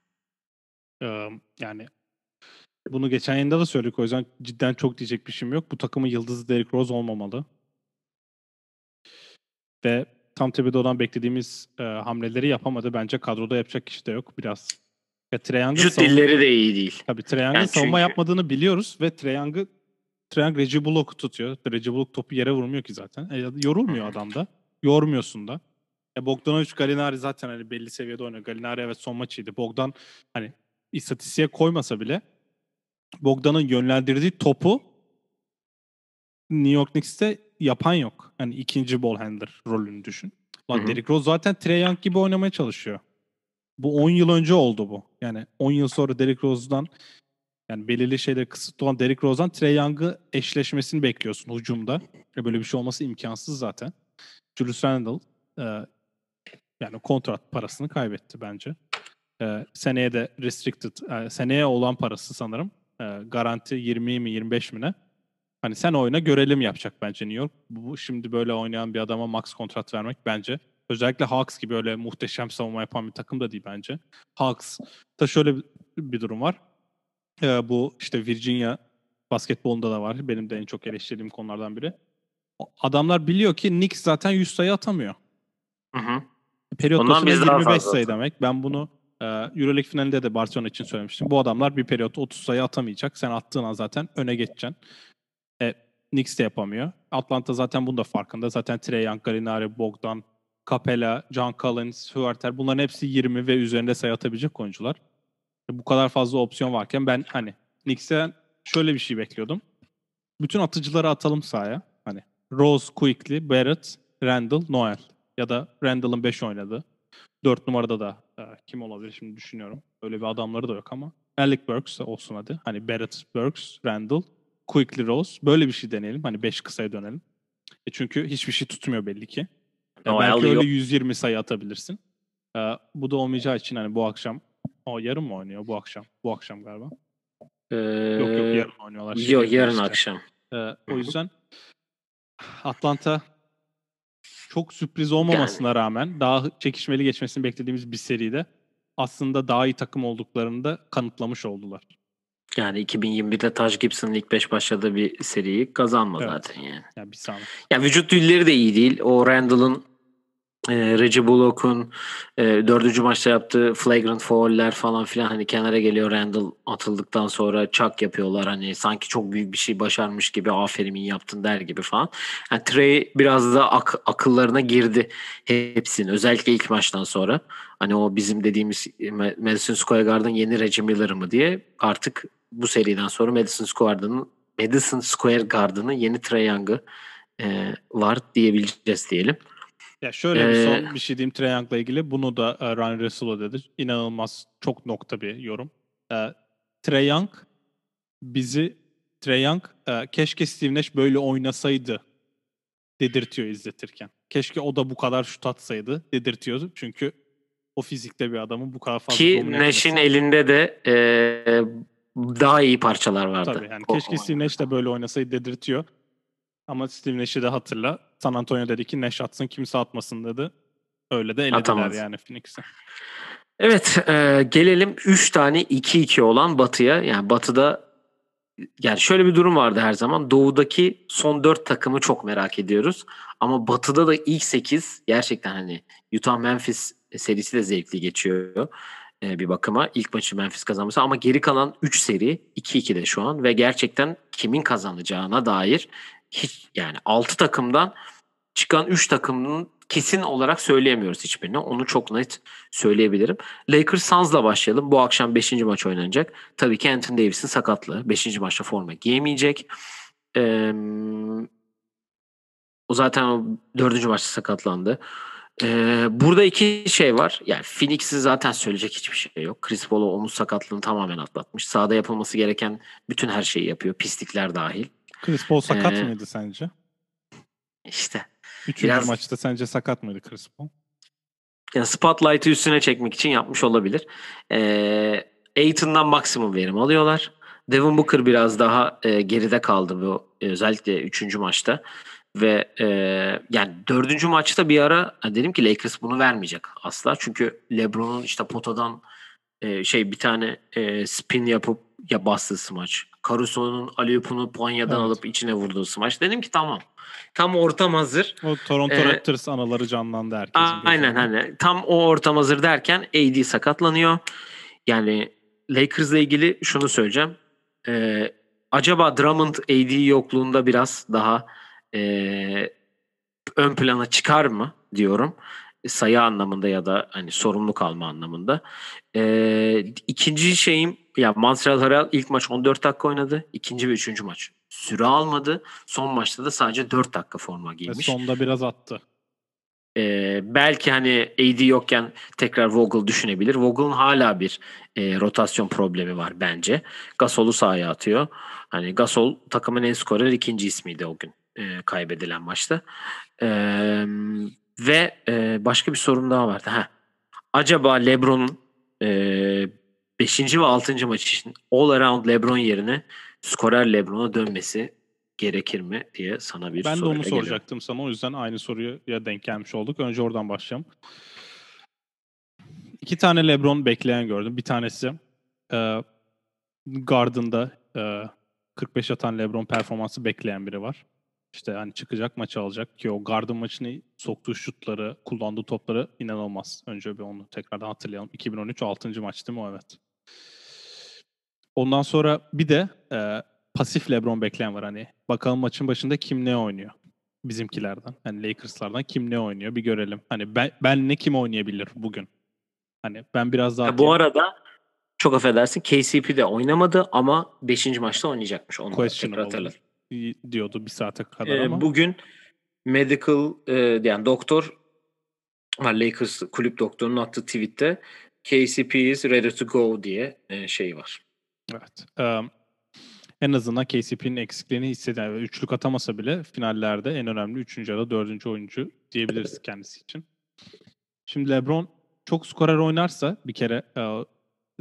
Ee, yani bunu geçen yayında da söyledik o yüzden cidden çok diyecek bir şeyim yok. Bu takımın yıldızı Derrick Rose olmamalı. Ve tam Thibodeau'dan beklediğimiz e, hamleleri yapamadı. Bence kadroda yapacak kişi de yok biraz. Young'ın Vücut savunma- dilleri de iyi değil. Tabii Young'ın Yani savunma çünkü- yapmadığını biliyoruz ve Trae Young Reggie Bullock'u tutuyor. Reggie Bullock topu yere vurmuyor ki zaten. E, yorulmuyor adam da. Yormuyorsun da. E, Bogdanovic Gallinari zaten hani belli seviyede oynuyor. Gallinari evet son maçıydı. Bogdan hani istatistiğe koymasa bile Bogdan'ın yönlendirdiği topu New York Knicks'te yapan yok. Hani ikinci ball handler rolünü düşün. Lan. Derrick Rose zaten Trae Young gibi oynamaya çalışıyor. Bu 10 yıl önce oldu bu. Yani 10 yıl sonra Derrick Rose'dan yani belirli şeyler kısıtlı olan Derrick Rose'dan Trae Young'ı eşleşmesini bekliyorsun hücumda. E böyle bir şey olması imkansız zaten. Julius Randle e, yani kontrat parasını kaybetti bence. E, seneye de restricted, e, seneye olan parası sanırım. E, garanti 20 mi 25 mi ne? Hani sen oyna görelim yapacak bence New York. Bu şimdi böyle oynayan bir adama max kontrat vermek bence. Özellikle Hawks gibi öyle muhteşem savunma yapan bir takım da değil bence. Hawks da şöyle bir durum var. Ee, bu işte Virginia basketbolunda da var. Benim de en çok eleştirdiğim konulardan biri. Adamlar biliyor ki Knicks zaten 100 sayı atamıyor. Hı hı. Periyot Ondan biz daha 25 fazla sayı demek. Ben bunu e, Euroleague finalinde de Barcelona için söylemiştim. Bu adamlar bir periyotta 30 sayı atamayacak. Sen attığın an zaten öne geçeceksin. E, Knicks de yapamıyor. Atlanta zaten bunun da farkında. Zaten Trey Young, Gallinari, Bogdan, Capella, John Collins, Huerter bunların hepsi 20 ve üzerinde sayı atabilecek oyuncular. E, bu kadar fazla opsiyon varken ben hani Knicks'ten şöyle bir şey bekliyordum. bütün atıcıları atalım sahaya. Rose, Quickly, Barrett, Randall, Noel. Ya da Randall'ın 5 oynadı. 4 numarada da e, kim olabilir şimdi düşünüyorum. Öyle bir adamları da yok ama. Alec Burks olsun hadi. Hani Barrett, Burks, Randall, Quickly, Rose. Böyle bir şey deneyelim. Hani 5 kısaya dönelim. E çünkü hiçbir şey tutmuyor belli ki. Ya Noel belki öyle yok. 120 sayı atabilirsin. E, bu da olmayacağı için hani bu akşam o yarın mı oynuyor bu akşam? Bu akşam galiba. Ee, Yok yok yarın oynuyorlar. Yok yarın işte. akşam. Ee, o yüzden Atlanta çok sürpriz olmamasına rağmen daha çekişmeli geçmesini beklediğimiz bir seride aslında daha iyi takım olduklarını da kanıtlamış oldular. Yani 2021'de Taj Gibson'ın ilk 5 başladığı bir seriyi kazanma Evet. zaten yani. Yani bir saniye. Ya vücut dilleri de iyi değil. O Randall'ın e, Reggie Bullock'un e, dördüncü maçta yaptığı flagrant fauller falan filan hani kenara geliyor Randall atıldıktan sonra çak yapıyorlar hani sanki çok büyük bir şey başarmış gibi aferin iyi yaptın der gibi falan. Yani Trey biraz da ak- akıllarına girdi hepsinin özellikle ilk maçtan sonra. Hani o bizim dediğimiz Ma- Madison Square Garden yeni Reggie Miller mı diye artık bu seriden sonra Madison Square Garden'ın Madison Square Garden'ın yeni Trey Young'ı e, var diyebileceğiz diyelim. Ya şöyle bir Ee, son bir şey diyeyim Young'la ilgili. Bunu da e, Ryan Russell'a dedi. İnanılmaz çok nokta bir yorum. E, Trae Young bizi Trae Young e, keşke Steve Nash böyle oynasaydı dedirtiyor izletirken. Keşke o da bu kadar şut atsaydı dedirtiyordu. Çünkü o fizikte bir adamın bu kadar fazla Ki Nash'in elinde de e, daha iyi parçalar vardı. Tabii yani O- keşke o- Steve Nash de böyle oynasaydı dedirtiyor. Ama Steve Nash'i de hatırla. San Antonio dedi ki Nash atsın kimse atmasın dedi. Öyle de elediler Atamadı. yani Phoenix'i. Evet e, gelelim 3 tane 2-2 olan Batı'ya. Yani Batı'da yani şöyle bir durum vardı her zaman. Doğu'daki son 4 takımı çok merak ediyoruz. Ama Batı'da da ilk 8 gerçekten hani Utah Memphis serisi de zevkli geçiyor e, bir bakıma. İlk maçı Memphis kazanması ama geri kalan 3 seri 2-2'de şu an ve gerçekten kimin kazanacağına dair hiç yani 6 takımdan çıkan 3 takımın kesin olarak söyleyemiyoruz hiçbirini. Onu çok net söyleyebilirim. Lakers Suns'la başlayalım. Bu akşam 5. maç oynanacak. Tabii ki Anthony Davis'in sakatlığı. 5. maçta forma giyemeyecek. Ee, o zaten o 4. maçta sakatlandı. Ee, burada iki şey var. Yani Phoenix'in zaten söyleyecek hiçbir şey yok. Chris Paul omuz sakatlığını tamamen atlatmış. Sahada yapılması gereken bütün her şeyi yapıyor. Pislikler dahil. Chris Paul sakat Ee, mıydı sence? İşte Üçüncü biraz- maçta sence sakat mıydı Chris Paul? yani spotlight'ı üstüne çekmek için yapmış olabilir. Ee, Aiton'dan maksimum verim alıyorlar. Devin Booker biraz daha e, geride kaldı bu özellikle 3. maçta. Ve e, yani dördüncü maçta bir ara ha, dedim ki Lakers bunu vermeyecek asla. Çünkü LeBron'un işte potadan e, şey bir tane e, spin yapıp ya bastığı smaç. Caruso'nun Aliyup'unu Ponya'dan Evet. alıp içine vurduğu smaç. Dedim ki tamam. Tam ortam hazır. O Toronto Ee, Raptors anaları canlandı herkesin Aynen gözünde. hani tam o ortam hazır derken AD sakatlanıyor. Yani Lakers'la ilgili şunu söyleyeceğim. Ee, acaba Drummond AD yokluğunda biraz daha ee, ön plana çıkar mı diyorum. Sayı anlamında ya da hani sorumluluk alma anlamında. Ee, ikinci şeyim ya Montreal Harrell ilk maç 14 dakika oynadı. İkinci ve üçüncü maç süre almadı. Son maçta da sadece 4 dakika forma Ve giymiş. sonda biraz attı. Ee, belki hani AD yokken tekrar Vogel düşünebilir. Vogel'ın hala bir e, rotasyon problemi var bence. Gasol'u sahaya atıyor. Hani Gasol takımın en skorer ikinci ismiydi o gün e, kaybedilen maçta. Ee, ve e, başka bir sorum daha vardı. Heh. Acaba LeBron'un 5. ve 6. maç için all around LeBron yerine skorer LeBron'a dönmesi gerekir mi diye sana bir Ben de onu geliyorum. soracaktım sana. O yüzden aynı soruya denk gelmiş olduk. Önce oradan başlayalım. İki tane LeBron bekleyen gördüm. Bir tanesi e, Garden'da e, 45 atan LeBron performansı bekleyen biri var. İşte hani çıkacak maçı alacak ki o Garden maçını soktuğu şutları, kullandığı topları inanılmaz. Önce bir onu tekrardan hatırlayalım. 2013 6. maç değil mi o? Evet. Ondan sonra bir de e, pasif LeBron bekleyen var hani. Bakalım maçın başında kim ne oynuyor? Bizimkilerden. Hani Lakers'lardan kim ne oynuyor bir görelim. Hani ben, ben ne kim oynayabilir bugün? Hani ben biraz daha Ha, bu arada çok affedersin KCP de oynamadı ama 5. maçta oynayacakmış. Onu tekrar hatırlat. Diyordu bir saate kadar Ee, ama. bugün medical e, yani doktor var Lakers kulüp doktorunun attığı tweette KCP is ready to go diye e, şey var. Evet. Eee, en azından KCP'nin eksikliğini hisseden ve üçlük atamasa bile finallerde en önemli üçüncü ya da dördüncü oyuncu diyebiliriz kendisi için. Şimdi LeBron çok skorer oynarsa bir kere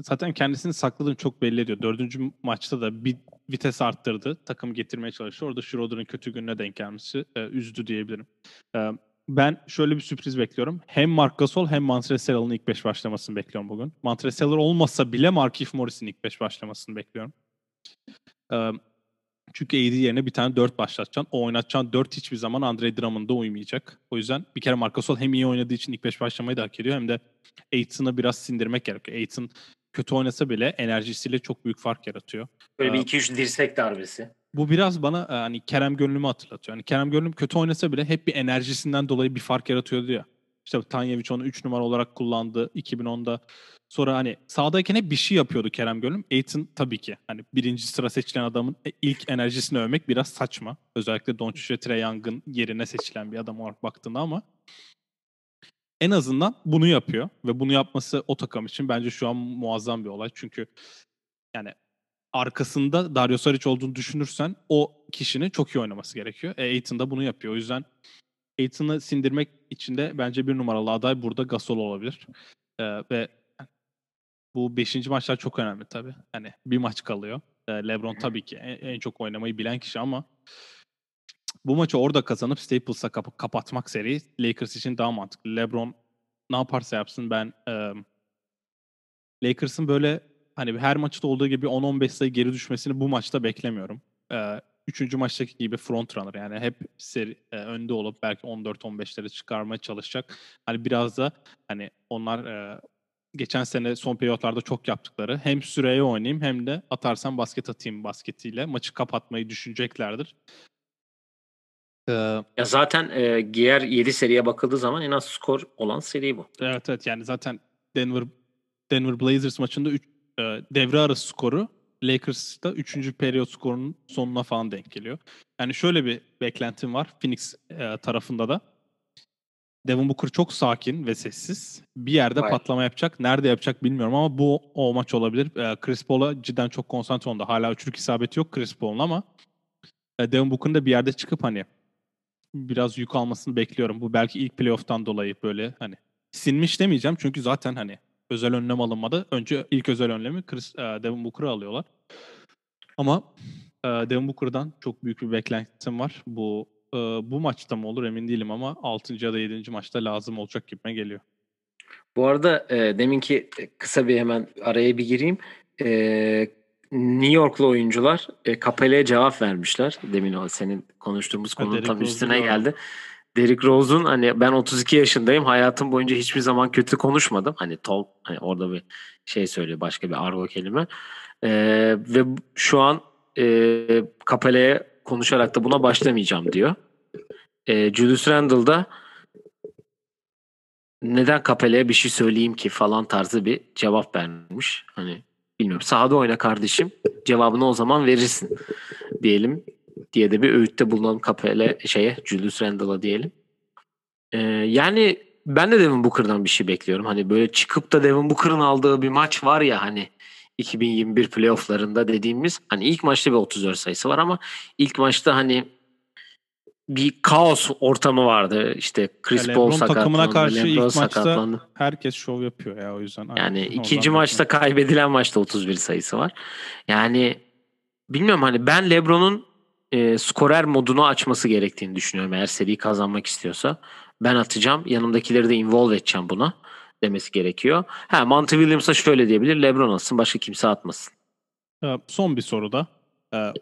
zaten kendisini sakladığını çok belli ediyor. Dördüncü maçta da bir vites arttırdı. Takım getirmeye çalıştı. Orada Schroeder'ın kötü gününe denk gelmesi eee, üzdü diyebilirim. Eee, ben şöyle bir sürpriz bekliyorum. Hem Marc Gasol hem Montrezl ilk 5 başlamasını bekliyorum bugün. Montrezl olmasa bile Markieff Morris'in ilk 5 başlamasını bekliyorum. Eee, çünkü AD yerine bir tane 4 başlatacaksın. O oynatacağın 4 hiçbir zaman Andre Drummond'a uymayacak. O yüzden bir kere Marc Gasol hem iyi oynadığı için ilk 5 başlamayı da hak ediyor hem de Aiton'ı biraz sindirmek gerekiyor. Aiton kötü oynasa bile enerjisiyle çok büyük fark yaratıyor. Böyle bir Ee, 2-3 dirsek darbesi. Bu biraz bana e, hani Kerem Gönlüm'ü hatırlatıyor. Hani Kerem Gönlüm kötü oynasa bile hep bir enerjisinden dolayı bir fark yaratıyordu ya. İşte Tanyevic onu 3 numara olarak kullandı 2010'da. Sonra hani sahadayken hep bir şey yapıyordu Kerem Gönlüm. Aiton tabii ki hani birinci sıra seçilen adamın e, ilk enerjisini övmek biraz saçma. Özellikle Doncic ve Trae Young'ın yerine seçilen bir adam olarak baktığında ama en azından bunu yapıyor ve bunu yapması o takım için bence şu an muazzam bir olay. Çünkü yani arkasında Dario Saric olduğunu düşünürsen o kişinin çok iyi oynaması gerekiyor. E, Aiton da bunu yapıyor. O yüzden Aiton'ı sindirmek için de bence bir numaralı aday burada Gasol olabilir. E, ve bu beşinci maçlar çok önemli tabii. Hani bir maç kalıyor. E, LeBron tabii ki en, en çok oynamayı bilen kişi ama bu maçı orada kazanıp Staples'a kap- kapatmak seri Lakers için daha mantıklı. LeBron ne yaparsa yapsın ben e, Lakers'ın böyle hani her maçta olduğu gibi 10-15 sayı geri düşmesini bu maçta beklemiyorum. E, üçüncü maçtaki gibi front runner yani hep seri, e, önde olup belki 14-15'leri çıkarmaya çalışacak. Hani biraz da hani onlar e, geçen sene son periyotlarda çok yaptıkları hem süreye oynayayım hem de atarsam basket atayım basketiyle maçı kapatmayı düşüneceklerdir. Ee, Ya zaten e, diğer 7 seriye bakıldığı zaman en az skor olan seri bu. evet evet yani zaten Denver Denver Blazers maçında üç, e, devre arası skoru Lakers'ta 3. periyot skorunun sonuna falan denk geliyor. Yani şöyle bir beklentim var Phoenix e, tarafında da. Devin Booker çok sakin ve sessiz. Bir yerde Vay. patlama yapacak. Nerede yapacak bilmiyorum ama bu o maç olabilir. E, Chris Paul'a cidden çok konsantre oldu. Hala üçlük isabeti yok Chris Paul'un ama e, Devin Booker'ın da bir yerde çıkıp hani biraz yük almasını bekliyorum. Bu belki ilk playoff'tan dolayı böyle hani sinmiş demeyeceğim çünkü zaten hani özel önlem alınmadı. Önce ilk özel önlemi Chris, e, Devin Booker'ı alıyorlar. Ama e, Devin Booker'dan çok büyük bir beklentim var. Bu e, bu maçta mı olur emin değilim ama 6. ya da 7. maçta lazım olacak gibime geliyor. Bu arada e, deminki kısa bir hemen araya bir gireyim. E, New Yorklu oyuncular e, Capela'ya cevap vermişler. Demin o senin konuştuğumuz konunun tam üstüne gördüm. geldi. Derrick Rose'un hani ben 32 yaşındayım. Hayatım boyunca hiçbir zaman kötü konuşmadım. Hani talk hani orada bir şey söylüyor başka bir argo kelime. E, ve şu an e, Capela'ya konuşarak da buna başlamayacağım diyor. E, Julius Randle da neden Capela'ya bir şey söyleyeyim ki falan tarzı bir cevap vermiş. Hani bilmiyorum sahada oyna kardeşim cevabını o zaman verirsin diyelim diye de bir öğütte bulunalım Capela şeye Julius Randle'a diyelim. Ee, yani ben de Devin Booker'dan bir şey bekliyorum. Hani böyle çıkıp da Devin Booker'ın aldığı bir maç var ya hani 2021 playofflarında dediğimiz hani ilk maçta bir 34 sayısı var ama ilk maçta hani bir kaos ortamı vardı. İşte Chris Ya Paul LeBron takımına sakatlandı. karşı LeBron ilk maçta sakatlandı. Herkes şov yapıyor ya o yüzden. Yani Oradan ikinci maçta kaybedilen maçta 31 sayısı var. Yani bilmiyorum hani ben LeBron'un e, skorer modunu açması gerektiğini düşünüyorum. Eğer seriyi kazanmak istiyorsa ben atacağım. Yanımdakileri de involve edeceğim buna demesi gerekiyor. Ha Monty Williams'a şöyle diyebilir. LeBron atsın başka kimse atmasın. Son bir soru da. Ee,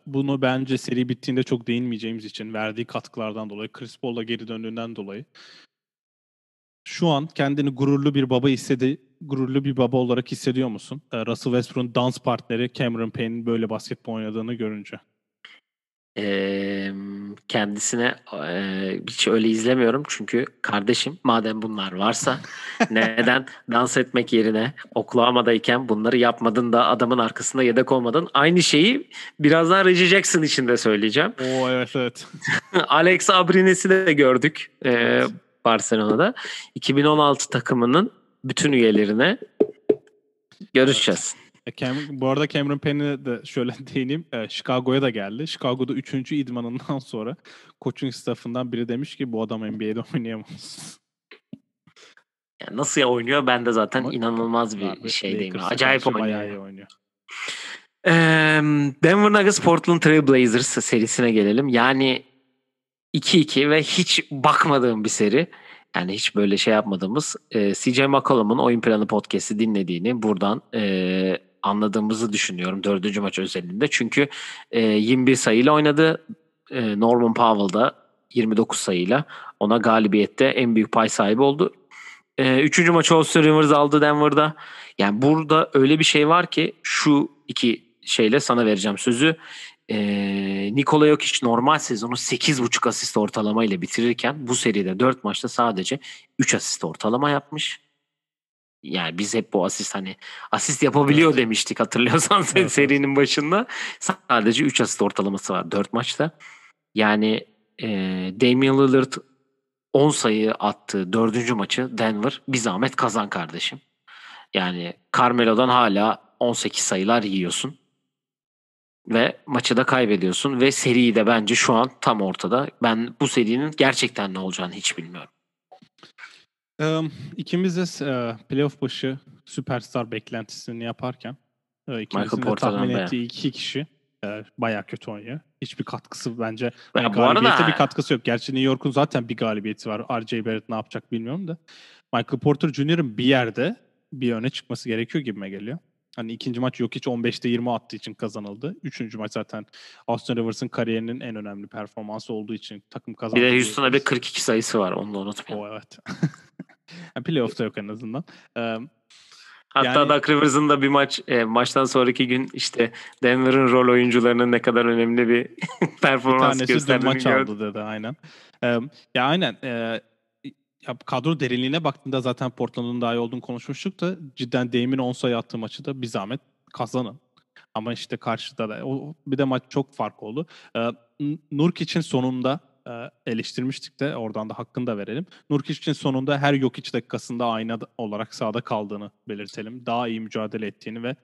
Bunu bence seri bittiğinde çok değinmeyeceğimiz için verdiği katkılardan dolayı, Chris Paul'la geri döndüğünden dolayı şu an kendini gururlu bir baba hissedi, gururlu bir baba olarak hissediyor musun? Ee, Russell Westbrook'un dans partneri Cameron Payne'in böyle basketbol oynadığını görünce. Kendisine e, hiç öyle izlemiyorum çünkü kardeşim madem bunlar varsa neden dans etmek yerine Oklahoma'dayken bunları yapmadın da adamın arkasında yedek olmadın. Aynı şeyi birazdan Reggie Jackson için de söyleyeceğim. Oo evet evet. Alex Abrines'i de gördük e, Barcelona'da. 2016 takımının bütün üyelerine görüşeceğiz. E, Cam, bu arada Cameron Payne'e de şöyle değineyim. E, Chicago'ya da geldi. Chicago'da 3. idmanından sonra coaching staffından biri demiş ki bu adam NBA'de oynayamaz. Yani nasıl ya oynuyor ben de zaten Ama inanılmaz bir Abi, şeydeyim. Lakers'a Acayip oynuyor. Bayağı iyi oynuyor. Eee, Denver Nuggets Portland Trail Blazers serisine gelelim. Yani 2-2 ve hiç bakmadığım bir seri. Yani hiç böyle şey yapmadığımız e, CJ McCollum'un oyun planı podcast'i dinlediğini buradan e, anladığımızı düşünüyorum dördüncü maç özelinde. Çünkü e, 21 sayıyla oynadı. E, Norman Powell da 29 sayıyla ona galibiyette en büyük pay sahibi oldu. E, üçüncü maçı Austin Rivers aldı Denver'da. Yani burada öyle bir şey var ki şu iki şeyle sana vereceğim sözü. Ee, Nikola Jokic normal sezonu 8.5 asist ortalama ile bitirirken bu seride 4 maçta sadece 3 asist ortalama yapmış. Yani biz hep bu asist hani asist yapabiliyor Evet. demiştik hatırlıyorsan sen Evet, serinin başında. Sadece 3 asist ortalaması var 4 maçta. Yani e, Damian Lillard 10 sayı attığı 4. maçı Denver bir zahmet kazan kardeşim. Yani Carmelo'dan hala 18 sayılar yiyorsun. Ve maçı da kaybediyorsun ve seri de bence şu an tam ortada. Ben bu serinin gerçekten ne olacağını hiç bilmiyorum. Ee, ikimiz de e, playoff başı süperstar beklentisini yaparken e, ikimizin de tahmin ettiği iki kişi e, bayağı kötü oynuyor. Hiçbir katkısı bence Ya yani bu arada- galibiyete bir katkısı yok. Gerçi New York'un zaten bir galibiyeti var. RJ Barrett ne yapacak bilmiyorum da. Michael Porter Jr.'ın bir yerde bir öne çıkması gerekiyor gibime geliyor. Hani ikinci maç yok hiç 15'te 20 attığı için kazanıldı. Üçüncü maç zaten Austin Rivers'ın kariyerinin en önemli performansı olduğu için takım kazandı. Bir de Houston'da bir diyebiliriz. 42 sayısı var onu da unutmayın. O evet. yani playoff'ta yok en azından. Ee, Hatta yani- Doug Rivers'ın da bir maç e, maçtan sonraki gün işte Denver'ın rol oyuncularının ne kadar önemli bir performans gösterdiğini maç gördüm. aldı dedi aynen. Ee, ya aynen. e, ya kadro derinliğine baktığında zaten Portland'ın daha iyi olduğunu konuşmuştuk da cidden Dame'in 10 sayı attığı maçı da bir zahmet kazanın. Ama işte karşıda da o, bir de maç çok fark oldu. Ee, N- Nurkic'in sonunda eleştirmiştik de oradan da hakkını da verelim. Nurkic'in sonunda her Jokic dakikasında aynı olarak sahada kaldığını belirtelim. Daha iyi mücadele ettiğini ve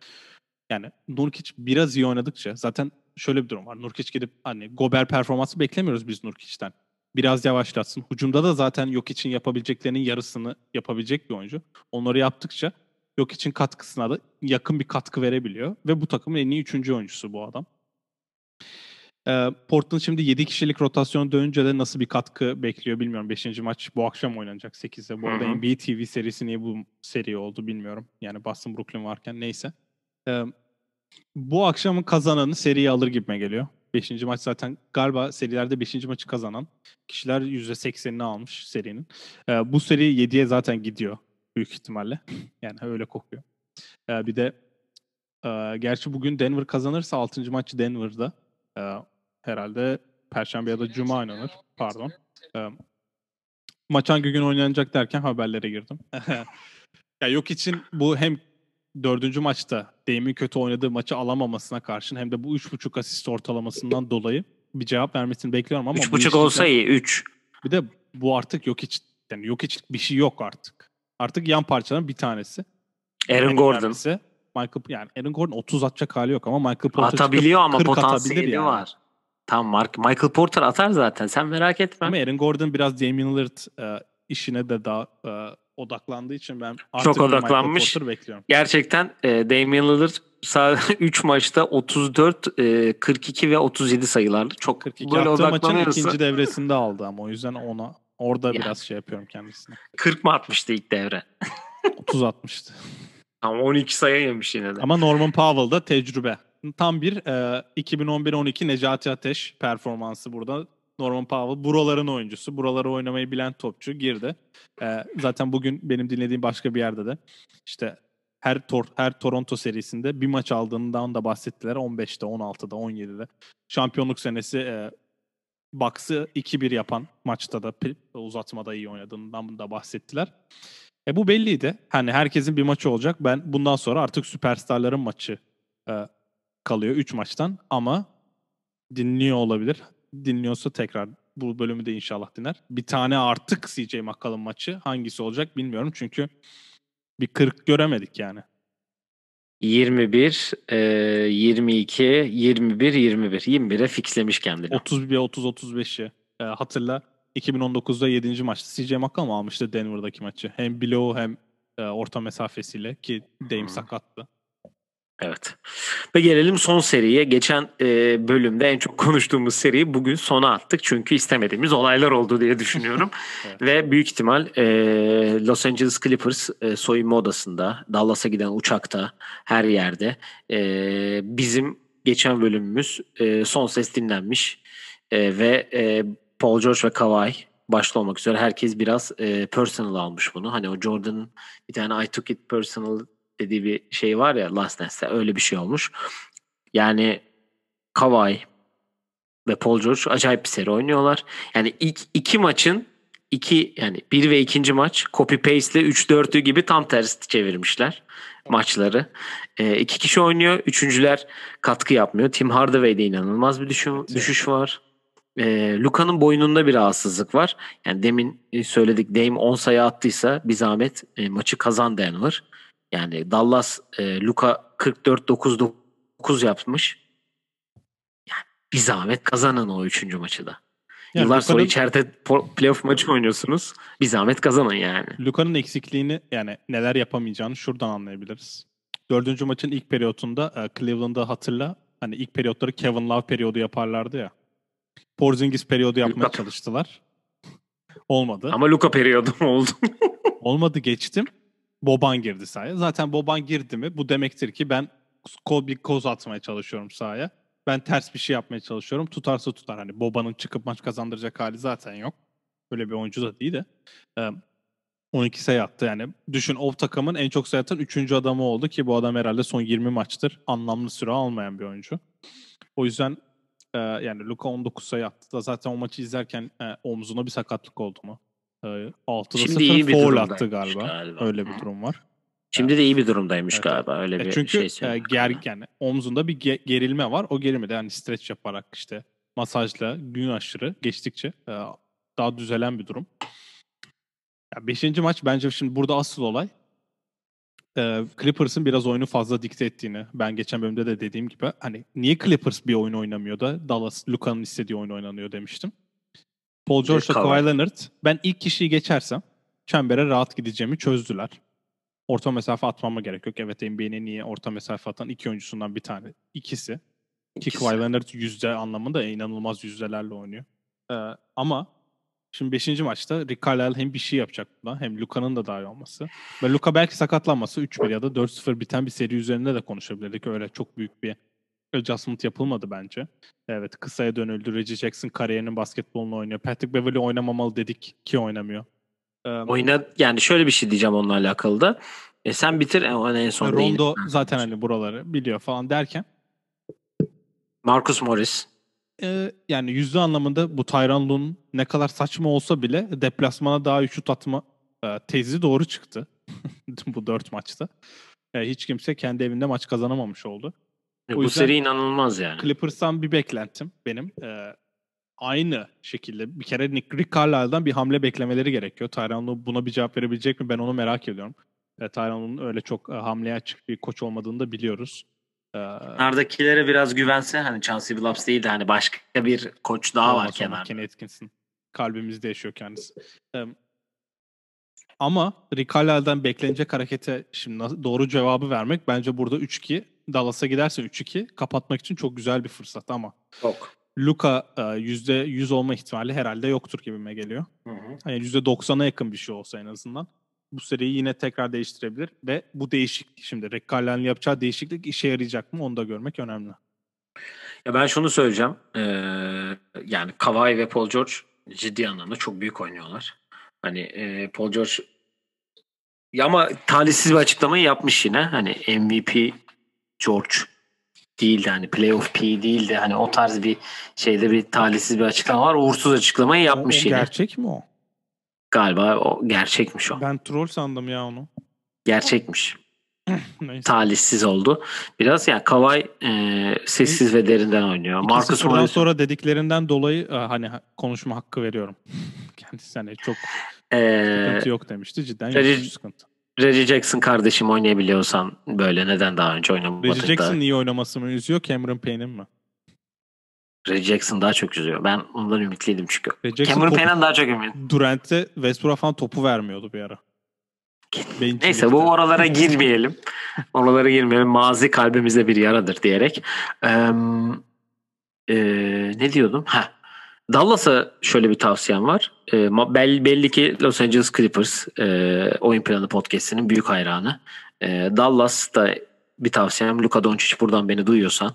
yani Nurkic biraz iyi oynadıkça zaten şöyle bir durum var. Nurkic gidip hani Gober performansı beklemiyoruz biz Nurkic'ten. Biraz yavaşlatsın. Hucumda da zaten yok için yapabileceklerinin yarısını yapabilecek bir oyuncu. Onları yaptıkça yok için katkısına da yakın bir katkı verebiliyor. Ve bu takımın en iyi üçüncü oyuncusu bu adam. Ee, Portland şimdi 7 kişilik rotasyon dönünce de nasıl bir katkı bekliyor bilmiyorum. 5. maç bu akşam oynanacak 8'de. Bu arada. NBA TV serisi niye bu seri oldu bilmiyorum. Yani Boston Brooklyn varken neyse. Ee, bu akşamın kazananı seriyi alır gibime geliyor. 5. maç zaten galiba serilerde 5. maçı kazanan kişiler %80'ini almış serinin. Ee, bu seri 7'ye zaten gidiyor büyük ihtimalle. yani öyle kokuyor. Ee, bir de e, gerçi bugün Denver kazanırsa 6. maç Denver'da. Ee, herhalde Perşembe ya da Cuma oynanır. Pardon. Ee, maç hangi gün oynanacak derken haberlere girdim. ya yok için bu hem dördüncü maçta Dame'in kötü oynadığı maçı alamamasına karşın hem de bu 3.5 asist ortalamasından dolayı bir cevap vermesini bekliyorum ama bu 3.5 iş olsa iyi 3. bir de bu artık yok hiç yani yok hiç bir şey yok artık. Artık yan parçaların bir tanesi. Aaron En Gordon önemlisi Michael yani Aaron Gordon 30 atacak hali yok ama Michael Porter atabiliyor ama 40 potansiyeli atabilir yani. var. Tam Mark Michael Porter atar zaten. Sen merak etme. Ama Aaron Gordon biraz Damian Lillard e, işine de daha e, odaklandığı için ben artık bir odaklanmış. Michael Porter bekliyorum. Gerçekten e, Damian Lillard sadece 3 maçta 34, e, 42 ve 37 sayılarla çok 42 böyle yaptığı maçın ikinci devresinde aldı ama o yüzden ona orada Yani. biraz şey yapıyorum kendisine. 40 mı atmıştı ilk devre? 30 atmıştı. Ama 12 sayı yemiş yine de. Ama Norman Powell da tecrübe. Tam bir e, 2011-12 Necati Ateş performansı burada. Norman Powell buraların oyuncusu. Buraları oynamayı bilen topçu girdi. E, zaten bugün benim dinlediğim başka bir yerde de işte her tor her Toronto serisinde bir maç aldığından da bahsettiler. 15'te, 16'da, 17'de. Şampiyonluk senesi e, Bucks'ı 2-1 yapan maçta da uzatmada iyi oynadığından da bahsettiler. E bu belliydi. Hani herkesin bir maçı olacak. Ben bundan sonra artık süperstarların maçı e, kalıyor 3 maçtan ama dinliyor olabilir. Dinliyorsa tekrar bu bölümü de inşallah dinler. Bir tane artık CJ McCollum maçı hangisi olacak bilmiyorum çünkü bir 40 göremedik yani. 21, e, 22, 21, 21. 21'e fixlemiş kendini. 31, 30, 35'i. E, hatırla 2019'da 7. maçta CJ McCollum almıştı Denver'daki maçı. Hem blow hem e, orta mesafesiyle ki Dame hmm. sakattı. Evet. Ve gelelim son seriye. Geçen e, bölümde en çok konuştuğumuz seriyi bugün sona attık. Çünkü istemediğimiz olaylar oldu diye düşünüyorum. evet. Ve büyük ihtimal e, Los Angeles Clippers e, soyunma odasında, Dallas'a giden uçakta, her yerde e, bizim geçen bölümümüz e, son ses dinlenmiş e, ve e, Paul George ve Kawhi başta olmak üzere herkes biraz e, personal almış bunu. Hani o Jordan'ın bir tane I took it personal dediği bir şey var ya Last Dance'te öyle bir şey olmuş. Yani Kawhi ve Paul George acayip bir seri oynuyorlar. Yani ilk iki maçın iki yani bir ve ikinci maç copy paste ile 3-4'ü gibi tam tersi çevirmişler maçları. E, iki kişi oynuyor. Üçüncüler katkı yapmıyor. Tim Hardaway'de inanılmaz bir düşüş, düşüş var. E, Luka'nın boynunda bir rahatsızlık var. Yani demin söyledik Dame 10 sayı attıysa bir zahmet e, maçı kazan Denver. Yani Dallas e, Luka 44-9-9 yapmış. Yani bir zahmet kazanın o üçüncü maçı da. Yani Yıllar sonra içeride playoff maçı oynuyorsunuz. Bir zahmet kazanın yani. Luka'nın eksikliğini yani neler yapamayacağını şuradan anlayabiliriz. Dördüncü maçın ilk periyotunda e, Cleveland'da hatırla hani ilk periyotları Kevin Love periyodu yaparlardı ya. Porzingis periyodu yapmaya Luka. çalıştılar. Olmadı. Ama Luka periyodu oldu. Olmadı geçtim. Boban girdi sahaya. Zaten Boban girdi mi bu demektir ki ben kol bir koz atmaya çalışıyorum sahaya. Ben ters bir şey yapmaya çalışıyorum. Tutarsa tutar. Hani Boban'ın çıkıp maç kazandıracak hali zaten yok. Böyle bir oyuncu da değil de. 12 sayı attı yani. Düşün o takımın en çok sayı atan 3. adamı oldu ki bu adam herhalde son 20 maçtır anlamlı süre almayan bir oyuncu. O yüzden yani Luka 19 sayı attı da zaten o maçı izlerken omzuna bir sakatlık oldu mu? 6'da Şimdi 0 iyi bir foul attı galiba. galiba. Öyle bir durum var. Şimdi de iyi bir durumdaymış evet. galiba. Öyle bir Çünkü şey e, ger, yani omzunda bir ge- gerilme var. O gerilme de yani stretch yaparak işte masajla gün aşırı geçtikçe e, daha düzelen bir durum. Ya beşinci maç bence şimdi burada asıl olay e, Clippers'ın biraz oyunu fazla dikte ettiğini. Ben geçen bölümde de dediğim gibi hani niye Clippers bir oyun oynamıyor da Dallas Luka'nın istediği oyun oynanıyor demiştim. Paul George ve Kawhi Leonard ben ilk kişiyi geçersem çembere rahat gideceğimi çözdüler. Orta mesafe atmama gerek yok. Evet NBA'nin en iyi orta mesafe atan iki oyuncusundan bir tane. İkisi. İkisi. Ki Kawhi Leonard yüzde anlamında inanılmaz yüzdelerle oynuyor. Ee, ama şimdi 5. maçta Rick Carlisle hem bir şey yapacak buna hem Luka'nın da dahil olması. Ve Luka belki sakatlanması 3-1 ya da 4-0 biten bir seri üzerinde de konuşabilirdik. Öyle çok büyük bir adjustment yapılmadı bence. Evet kısaya dönüldü. Reggie Jackson kariyerinin basketbolunu oynuyor. Patrick Beverly oynamamalı dedik ki oynamıyor. Ee, Oyna yani şöyle bir şey diyeceğim onunla alakalı da. E sen bitir en, en son Rondo değil. zaten hani buraları biliyor falan derken. Marcus Morris. E, yani yüzde anlamında bu Tyron Lue'nun ne kadar saçma olsa bile deplasmana daha şut atma e, tezi doğru çıktı. bu dört maçta. E, hiç kimse kendi evinde maç kazanamamış oldu. O bu seri inanılmaz yani. Clippers'tan bir beklentim benim. Ee, aynı şekilde bir kere Nick Rick Carlisle'dan bir hamle beklemeleri gerekiyor. Tyron buna bir cevap verebilecek mi ben onu merak ediyorum. E, Tyron öyle çok e, hamleye açık bir koç olmadığını da biliyoruz. Ee, Nardakilere biraz güvense hani Chauncey Billups değil de hani başka bir koç daha var kenarda. Kenny Atkinson. Kalbimizde yaşıyor kendisi. Ee, ama Rick Carlisle'dan beklenecek harekete şimdi doğru cevabı vermek bence burada 3-2 Dallas'a giderse 3-2 kapatmak için çok güzel bir fırsat ama. Çok. Luka %100 e, olma ihtimali herhalde yoktur gibime geliyor. Hı hı. Yani %90'a yakın bir şey olsa en azından. Bu seriyi yine tekrar değiştirebilir ve bu değişiklik şimdi Rick Carlisle'ın yapacağı değişiklik işe yarayacak mı onu da görmek önemli. Ya ben şunu söyleyeceğim. Ee, yani Kawhi ve Paul George ciddi anlamda çok büyük oynuyorlar. Hani e, Paul George Ya ama talihsiz bir açıklamayı yapmış yine. Hani MVP George değildi hani playoff P değildi. Hani o tarz bir şeyde bir talihsiz bir açıklama var. Uğursuz açıklamayı yapmış o, o yine. gerçek mi o? Galiba o gerçekmiş o. Ben troll sandım ya onu. Gerçekmiş. Talihsiz oldu. Biraz ya Kawhi e, sessiz ve derinden oynuyor. Marcus 2-0'dan Morris sonra dediklerinden dolayı e, hani ha- konuşma hakkı veriyorum. Kendisi hani çok e, sıkıntı yok demişti. Cidden yok sıkıntı. Reggie Jackson kardeşim oynayabiliyorsan böyle neden daha önce oynamadın Reggie? Jackson iyi oynaması mı üzüyor Cameron Payne'in mi? Reggie Jackson daha çok üzüyor. Ben ondan ümitliydim çünkü. Reggie Jackson Cameron topu- Payne'den daha çok ümit. Durant'e Westbrook'a falan topu vermiyordu bir ara. Neyse bu oralara girmeyelim. oralara girmeyelim. Mazi kalbimizde bir yaradır diyerek. Eee, eee, ne diyordum? Ha. Dallas'a şöyle bir tavsiyem var. Bel- belli ki Los Angeles Clippers eee, oyun planı podcast'inin büyük hayranı. Eee Dallas'ta bir tavsiyem Luka Doncic buradan beni duyuyorsan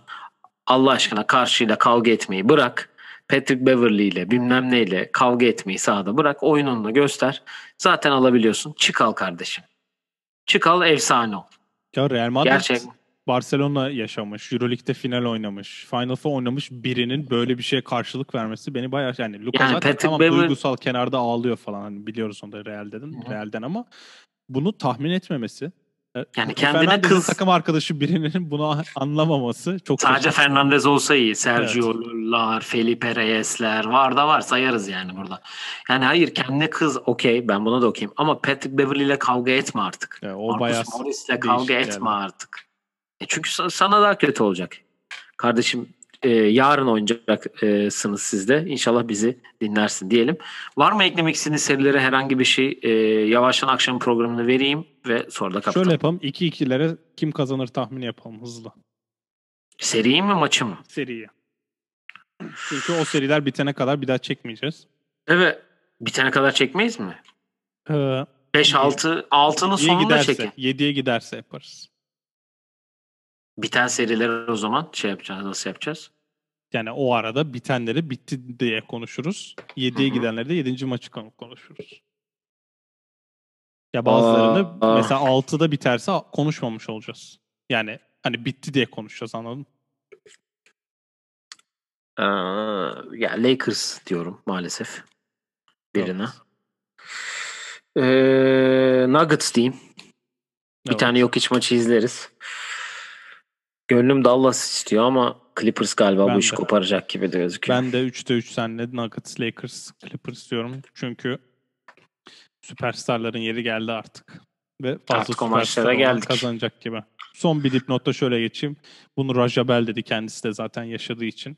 Allah aşkına karşıyla kavga etmeyi bırak. Patrick Beverly ile bilmem neyle kavga etmeyi sahada bırak. Oyununu göster. Zaten alabiliyorsun. Çık al kardeşim. Çık al efsane ol. Ya Real Madrid Gerçek. Barcelona yaşamış, Euroleague'de final oynamış, Final Four oynamış birinin böyle bir şeye karşılık vermesi beni bayağı yani Luka Yani zaten tamam Bever- duygusal kenarda ağlıyor falan hani biliyoruz onu da Real'den, Hı hı. Real'den ama bunu tahmin etmemesi e, Yani kendine Fernandez'in kız- takım arkadaşı birinin bunu anlamaması çok Sadece şaşırtıcı. Fernandez olsa iyi. Sergio'lar, Felipe Reyes'ler var da var sayarız yani burada. Yani hayır kendine kız okey ben buna da okeyim ama Patrick Beverly ile kavga etme artık. Ya, o bayağı Marcus Morris'le kavga yani. etme artık. E çünkü sa- sana daha kötü olacak. Kardeşim e, yarın oynayacaksınız siz de. İnşallah bizi dinlersin diyelim. Var mı eklemek istediğiniz serilere herhangi bir şey? E, yavaştan akşam programını vereyim ve sonra da kapatalım. Şöyle yapalım 2-2'lere kim kazanır tahmini yapalım hızlı. Seriyi mi maçı mı? Seriyi. Çünkü o seriler bitene kadar bir daha çekmeyeceğiz. Evet. Bitene kadar çekmeyiz mi? Ee, 5-6, 6'nın 7'ye sonunda giderse, çekin. 7'ye giderse yaparız. Biten seriler o zaman şey yapacağız. Nasıl yapacağız? Yani o arada bitenleri bitti diye konuşuruz. 7'ye Hı hı. gidenleri de 7. maçı kon- konuşuruz. Ya bazılarını Aa. mesela 6'da biterse konuşmamış olacağız. Yani hani bitti diye konuşacağız anladın mı? Ee, ya Lakers diyorum maalesef. Birine. Evet. Ee, Nuggets diyeyim. Bir Evet. tane yok iç maçı izleriz. Gönlüm Dallas istiyor ama Clippers galiba Ben bu işi de. koparacak gibi de gözüküyor. Ben de 3'te 3 senle Nuggets, Lakers, Clippers diyorum. Çünkü süperstarların yeri geldi artık. Ve fazla Artık o maçlara geldik. kazanacak gibi. Son bir dipnotta şöyle geçeyim. Bunu Raja Bell dedi kendisi de zaten yaşadığı için.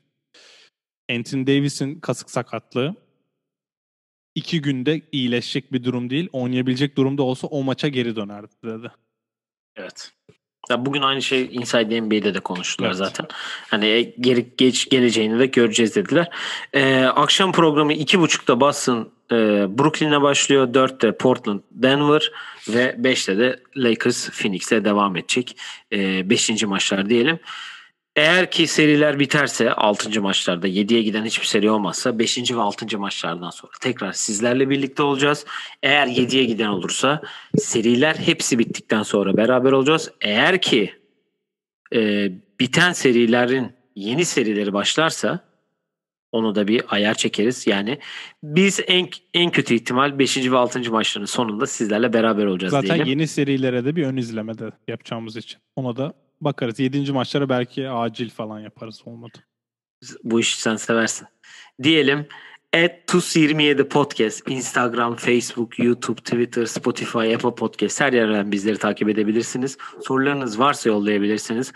Anthony Davis'in kasık sakatlığı iki günde iyileşecek bir durum değil. Oynayabilecek durumda olsa o maça geri dönerdi dedi. Evet. Ya bugün aynı şey Inside NBA'de de konuştular Evet. zaten. Hani geri geç geleceğini de göreceğiz dediler. Ee, akşam programı iki buçukta Boston e, Brooklyn'e başlıyor. Dörtte Portland Denver ve beşte de Lakers Phoenix'e devam edecek. E, beşinci maçlar diyelim. Eğer ki seriler biterse 6. maçlarda 7'ye giden hiçbir seri olmazsa 5. ve 6. maçlardan sonra tekrar sizlerle birlikte olacağız. Eğer 7'ye giden olursa seriler hepsi bittikten sonra beraber olacağız. Eğer ki e, biten serilerin yeni serileri başlarsa onu da bir ayar çekeriz. Yani biz en en kötü ihtimal 5. ve 6. maçların sonunda sizlerle beraber olacağız Zaten diyelim. yeni serilere de bir ön izleme de yapacağımız için. Ona da bakarız. 7. maçlara belki acil falan yaparız olmadı. Bu işi sen seversin. Diyelim at TUS27 Podcast Instagram, Facebook, YouTube, Twitter, Spotify, Apple Podcast her yerden bizleri takip edebilirsiniz. Sorularınız varsa yollayabilirsiniz.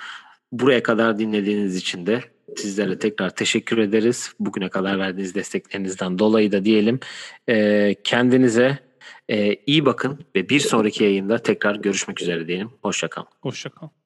Buraya kadar dinlediğiniz için de sizlere tekrar teşekkür ederiz. Bugüne kadar verdiğiniz desteklerinizden dolayı da diyelim. Ee, kendinize e, iyi bakın ve bir sonraki yayında tekrar görüşmek üzere diyelim. Hoşçakalın. Hoşçakal.